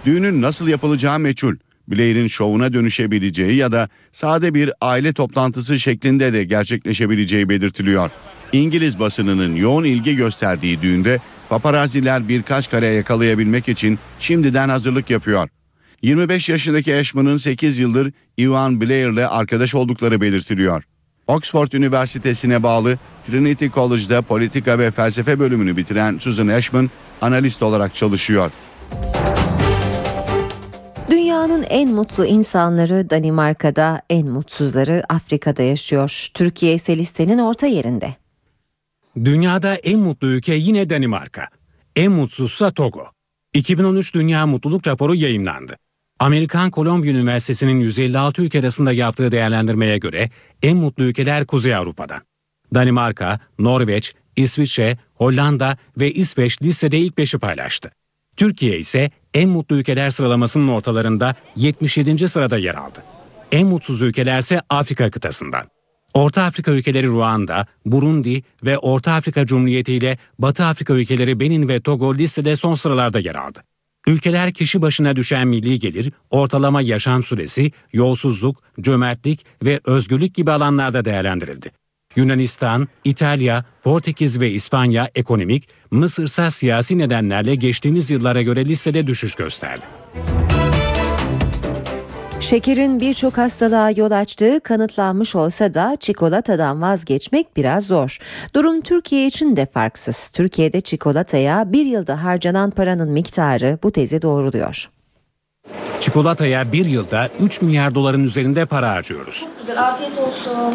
Düğünün nasıl yapılacağı meçhul. Blair'in şovuna dönüşebileceği ya da sade bir aile toplantısı şeklinde de gerçekleşebileceği belirtiliyor. İngiliz basınının yoğun ilgi gösterdiği düğünde paparaziler birkaç kare yakalayabilmek için şimdiden hazırlık yapıyor. 25 yaşındaki Ashman'ın 8 yıldır Ivan Blair'le arkadaş oldukları belirtiliyor. Oxford Üniversitesi'ne bağlı Trinity College'da politika ve felsefe bölümünü bitiren Susan Ashman analist olarak çalışıyor. Dünyanın en mutlu insanları Danimarka'da, en mutsuzları Afrika'da yaşıyor. Türkiye ise listenin orta yerinde. Dünyada en mutlu ülke yine Danimarka. En mutsuzsa Togo. 2013 Dünya Mutluluk Raporu yayınlandı. Amerikan Kolombiya Üniversitesi'nin 156 ülke arasında yaptığı değerlendirmeye göre en mutlu ülkeler Kuzey Avrupa'dan. Danimarka, Norveç, İsviçre, Hollanda ve İsveç listede ilk beşi paylaştı. Türkiye ise en mutlu ülkeler sıralamasının ortalarında 77. sırada yer aldı. En mutsuz ülkelerse Afrika kıtasından. Orta Afrika ülkeleri Ruanda, Burundi ve Orta Afrika Cumhuriyeti ile Batı Afrika ülkeleri Benin ve Togo listede son sıralarda yer aldı. Ülkeler kişi başına düşen milli gelir, ortalama yaşam süresi, yolsuzluk, cömertlik ve özgürlük gibi alanlarda değerlendirildi. Yunanistan, İtalya, Portekiz ve İspanya ekonomik, Mısırsa siyasi nedenlerle geçtiğimiz yıllara göre listede düşüş gösterdi. Şekerin birçok hastalığa yol açtığı kanıtlanmış olsa da çikolatadan vazgeçmek biraz zor. Durum Türkiye için de farksız. Türkiye'de çikolataya bir yılda harcanan paranın miktarı bu tezi doğruluyor. Çikolataya bir yılda 3 milyar doların üzerinde para harcıyoruz. Güzel afiyet olsun.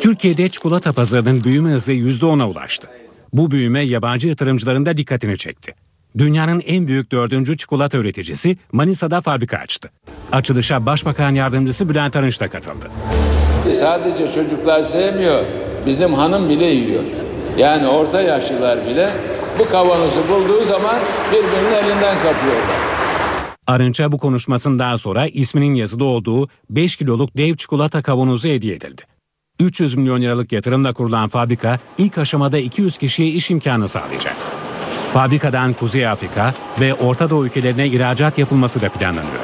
Türkiye'de çikolata pazarının büyüme hızı %10'a ulaştı. Bu büyüme yabancı yatırımcıların da dikkatini çekti. Dünyanın en büyük dördüncü çikolata üreticisi Manisa'da fabrika açtı. Açılışa Başbakan Yardımcısı Bülent Arınç da katıldı. Sadece çocuklar sevmiyor, bizim hanım bile yiyor. Yani orta yaşlılar bile bu kavanozu bulduğu zaman birbirinin elinden kapıyorlar. Arınç'a bu konuşmasından sonra isminin yazılı olduğu 5 kiloluk dev çikolata kavanozu hediye edildi. 300 milyon liralık yatırımla kurulan fabrika ilk aşamada 200 kişiye iş imkanı sağlayacak. Fabrikadan Kuzey Afrika ve Orta Doğu ülkelerine ihracat yapılması da planlanıyor.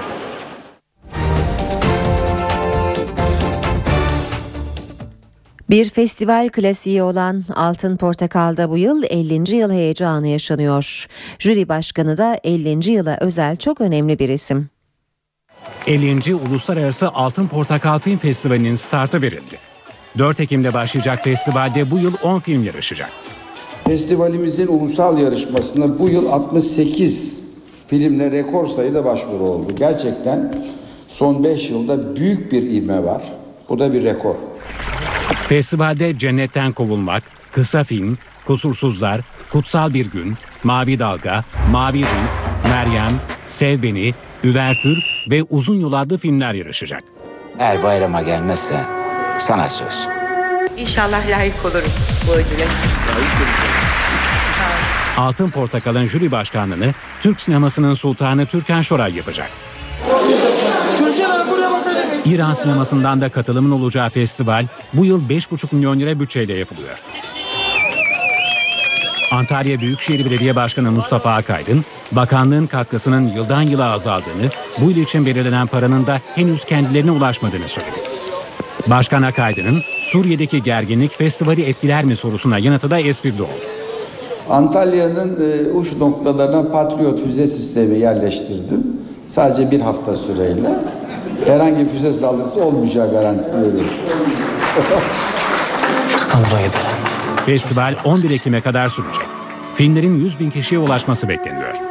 Bir festival klasiği olan Altın Portakal'da bu yıl 50. yıl heyecanı yaşanıyor. Jüri başkanı da 50. yıla özel çok önemli bir isim. 50. Uluslararası Altın Portakal Film Festivali'nin startı verildi. 4 Ekim'de başlayacak festivalde bu yıl 10 film yarışacak. Festivalimizin ulusal yarışmasına bu yıl 68 filmle rekor sayıda başvuru oldu. Gerçekten son 5 yılda büyük bir ivme var. Bu da bir rekor. Festivalde Cennetten Kovulmak, Kısa Film, Kusursuzlar, Kutsal Bir Gün, Mavi Dalga, Mavi Renk, Meryem, Sev Beni, Üvertür ve Uzun Yol adlı filmler yarışacak. Eğer bayrama gelmezse sana söz. İnşallah layık olurum bu ödüle. Altın Portakal'ın jüri başkanlığını Türk sinemasının sultanı Türkan Şoray yapacak. İran sinemasından da katılımın olacağı festival bu yıl 5,5 milyon lira bütçeyle yapılıyor. Antalya Büyükşehir Belediye Başkanı Mustafa Akaydın, bakanlığın katkısının yıldan yıla azaldığını, bu yıl için belirlenen paranın da henüz kendilerine ulaşmadığını söyledi. Başkan Akaydın'ın Suriye'deki gerginlik festivali etkiler mi sorusuna yanıtı da esprili oldu. Antalya'nın e, uç noktalarına Patriot füze sistemi yerleştirdim. Sadece bir hafta süreyle. Herhangi bir füze saldırısı olmayacağı garantisi veriyorum. Festival 11 Ekim'e kadar sürecek. Filmlerin 100 bin kişiye ulaşması bekleniyor.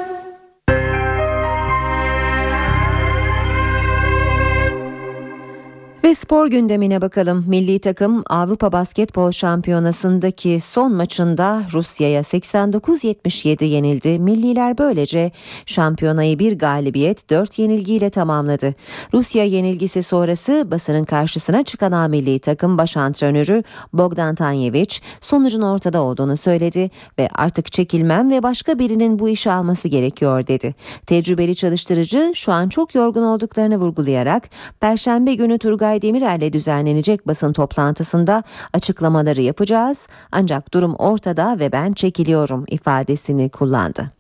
Ve spor gündemine bakalım. Milli takım Avrupa Basketbol Şampiyonası'ndaki son maçında Rusya'ya 89-77 yenildi. Milliler böylece şampiyonayı bir galibiyet 4 yenilgiyle tamamladı. Rusya yenilgisi sonrası basının karşısına çıkan A milli takım baş antrenörü Bogdan Tanyevic sonucun ortada olduğunu söyledi ve artık çekilmem ve başka birinin bu işi alması gerekiyor dedi. Tecrübeli çalıştırıcı şu an çok yorgun olduklarını vurgulayarak Perşembe günü Turgay Demirel'le düzenlenecek basın toplantısında açıklamaları yapacağız ancak durum ortada ve ben çekiliyorum ifadesini kullandı.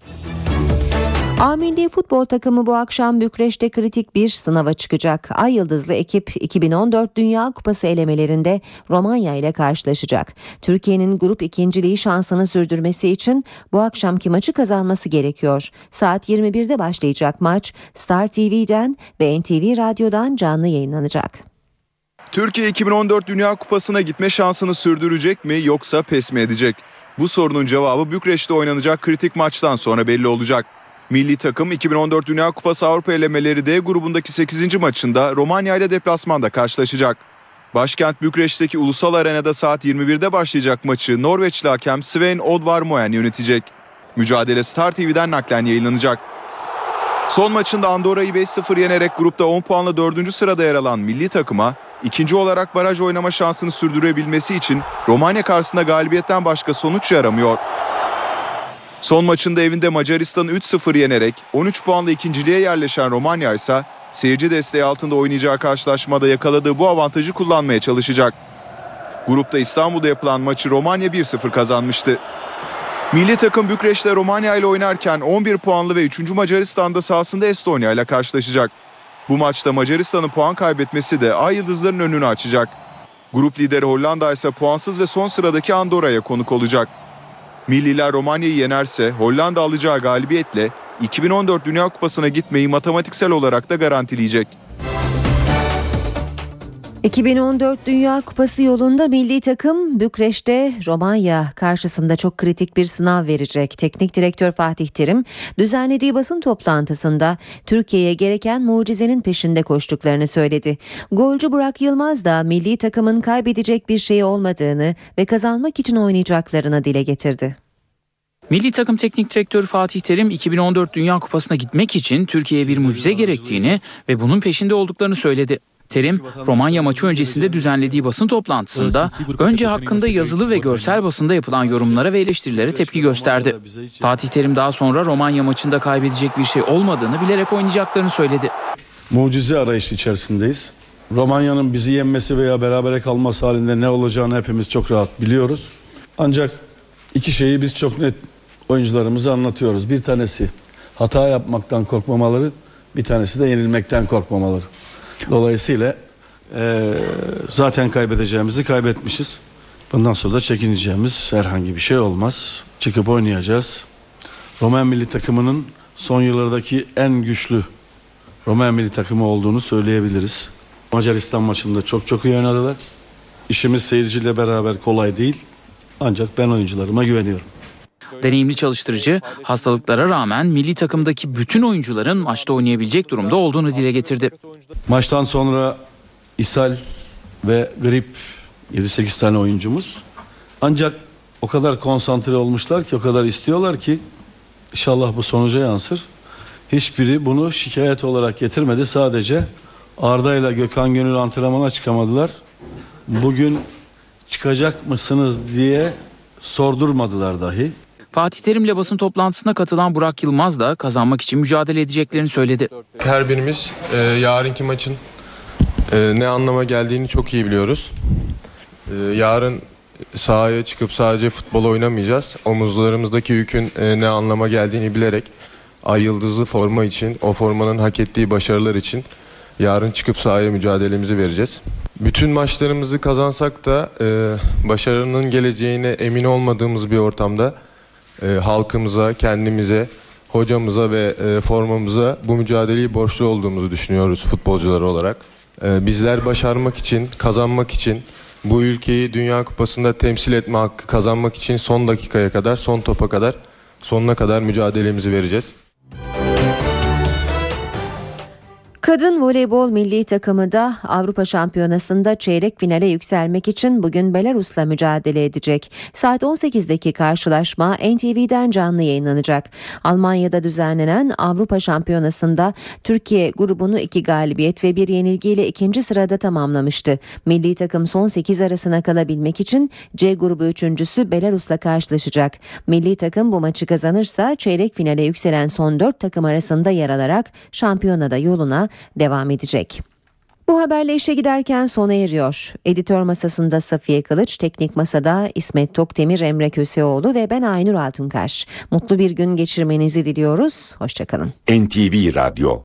A milli futbol takımı bu akşam Bükreş'te kritik bir sınava çıkacak. Ay Yıldızlı ekip 2014 Dünya Kupası elemelerinde Romanya ile karşılaşacak. Türkiye'nin grup ikinciliği şansını sürdürmesi için bu akşamki maçı kazanması gerekiyor. Saat 21'de başlayacak maç Star TV'den ve NTV Radyo'dan canlı yayınlanacak. Türkiye 2014 Dünya Kupası'na gitme şansını sürdürecek mi yoksa pes mi edecek? Bu sorunun cevabı Bükreş'te oynanacak kritik maçtan sonra belli olacak. Milli takım 2014 Dünya Kupası Avrupa elemeleri D grubundaki 8. maçında Romanya ile deplasmanda karşılaşacak. Başkent Bükreş'teki ulusal arenada saat 21'de başlayacak maçı Norveçli hakem Svein Odvar Moen yönetecek. Mücadele Star TV'den naklen yayınlanacak. Son maçında Andorra'yı 5-0 yenerek grupta 10 puanla 4. sırada yer alan milli takıma ikinci olarak baraj oynama şansını sürdürebilmesi için Romanya karşısında galibiyetten başka sonuç yaramıyor. Son maçında evinde Macaristan'ı 3-0 yenerek 13 puanla ikinciliğe yerleşen Romanya ise seyirci desteği altında oynayacağı karşılaşmada yakaladığı bu avantajı kullanmaya çalışacak. Grupta İstanbul'da yapılan maçı Romanya 1-0 kazanmıştı. Milli takım Bükreş'te Romanya ile oynarken 11 puanlı ve 3. Macaristan'da sahasında Estonya ile karşılaşacak. Bu maçta Macaristan'ın puan kaybetmesi de Ay Yıldızların önünü açacak. Grup lideri Hollanda ise puansız ve son sıradaki Andorra'ya konuk olacak. Milliler Romanya'yı yenerse Hollanda alacağı galibiyetle 2014 Dünya Kupası'na gitmeyi matematiksel olarak da garantileyecek. 2014 Dünya Kupası yolunda milli takım Bükreş'te Romanya karşısında çok kritik bir sınav verecek. Teknik direktör Fatih Terim düzenlediği basın toplantısında Türkiye'ye gereken mucizenin peşinde koştuklarını söyledi. Golcü Burak Yılmaz da milli takımın kaybedecek bir şey olmadığını ve kazanmak için oynayacaklarını dile getirdi. Milli takım teknik direktörü Fatih Terim 2014 Dünya Kupası'na gitmek için Türkiye'ye bir mucize gerektiğini ve bunun peşinde olduklarını söyledi. Terim, Romanya maçı öncesinde düzenlediği basın toplantısında önce hakkında yazılı ve görsel basında yapılan yorumlara ve eleştirilere tepki gösterdi. Fatih Terim daha sonra Romanya maçında kaybedecek bir şey olmadığını bilerek oynayacaklarını söyledi. Mucize arayışı içerisindeyiz. Romanya'nın bizi yenmesi veya berabere kalması halinde ne olacağını hepimiz çok rahat biliyoruz. Ancak iki şeyi biz çok net oyuncularımıza anlatıyoruz. Bir tanesi hata yapmaktan korkmamaları, bir tanesi de yenilmekten korkmamaları. Dolayısıyla eee, zaten kaybedeceğimizi kaybetmişiz. Bundan sonra da çekineceğimiz herhangi bir şey olmaz. Çıkıp oynayacağız. Roman milli takımının son yıllardaki en güçlü Roman milli takımı olduğunu söyleyebiliriz. Macaristan maçında çok çok iyi oynadılar. İşimiz seyirciyle beraber kolay değil. Ancak ben oyuncularıma güveniyorum. Deneyimli çalıştırıcı hastalıklara rağmen milli takımdaki bütün oyuncuların maçta oynayabilecek durumda olduğunu dile getirdi. Maçtan sonra ishal ve grip 7-8 tane oyuncumuz. Ancak o kadar konsantre olmuşlar ki o kadar istiyorlar ki inşallah bu sonuca yansır. Hiçbiri bunu şikayet olarak getirmedi. Sadece Arda ile Gökhan Gönül antrenmana çıkamadılar. Bugün çıkacak mısınız diye sordurmadılar dahi. Fatih Terim'le basın toplantısına katılan Burak Yılmaz da kazanmak için mücadele edeceklerini söyledi. Her birimiz e, yarınki maçın e, ne anlama geldiğini çok iyi biliyoruz. E, yarın sahaya çıkıp sadece futbol oynamayacağız. Omuzlarımızdaki yükün e, ne anlama geldiğini bilerek ay yıldızlı forma için, o formanın hak ettiği başarılar için yarın çıkıp sahaya mücadelemizi vereceğiz. Bütün maçlarımızı kazansak da e, başarının geleceğine emin olmadığımız bir ortamda e, halkımıza, kendimize, hocamıza ve e, formamıza bu mücadeleyi borçlu olduğumuzu düşünüyoruz futbolcular olarak. E, bizler başarmak için, kazanmak için, bu ülkeyi Dünya Kupası'nda temsil etme hakkı kazanmak için son dakikaya kadar, son topa kadar, sonuna kadar mücadelemizi vereceğiz. Kadın voleybol milli takımı da Avrupa Şampiyonası'nda çeyrek finale yükselmek için bugün Belarus'la mücadele edecek. Saat 18'deki karşılaşma NTV'den canlı yayınlanacak. Almanya'da düzenlenen Avrupa Şampiyonası'nda Türkiye grubunu iki galibiyet ve bir yenilgiyle ikinci sırada tamamlamıştı. Milli takım son 8 arasına kalabilmek için C grubu üçüncüsü Belarus'la karşılaşacak. Milli takım bu maçı kazanırsa çeyrek finale yükselen son 4 takım arasında yer alarak şampiyonada yoluna devam edecek. Bu haberle işe giderken sona eriyor. Editör masasında Safiye Kılıç, teknik masada İsmet Tokdemir, Emre Köseoğlu ve ben Aynur Altunkaş. Mutlu bir gün geçirmenizi diliyoruz. Hoşçakalın. NTV Radyo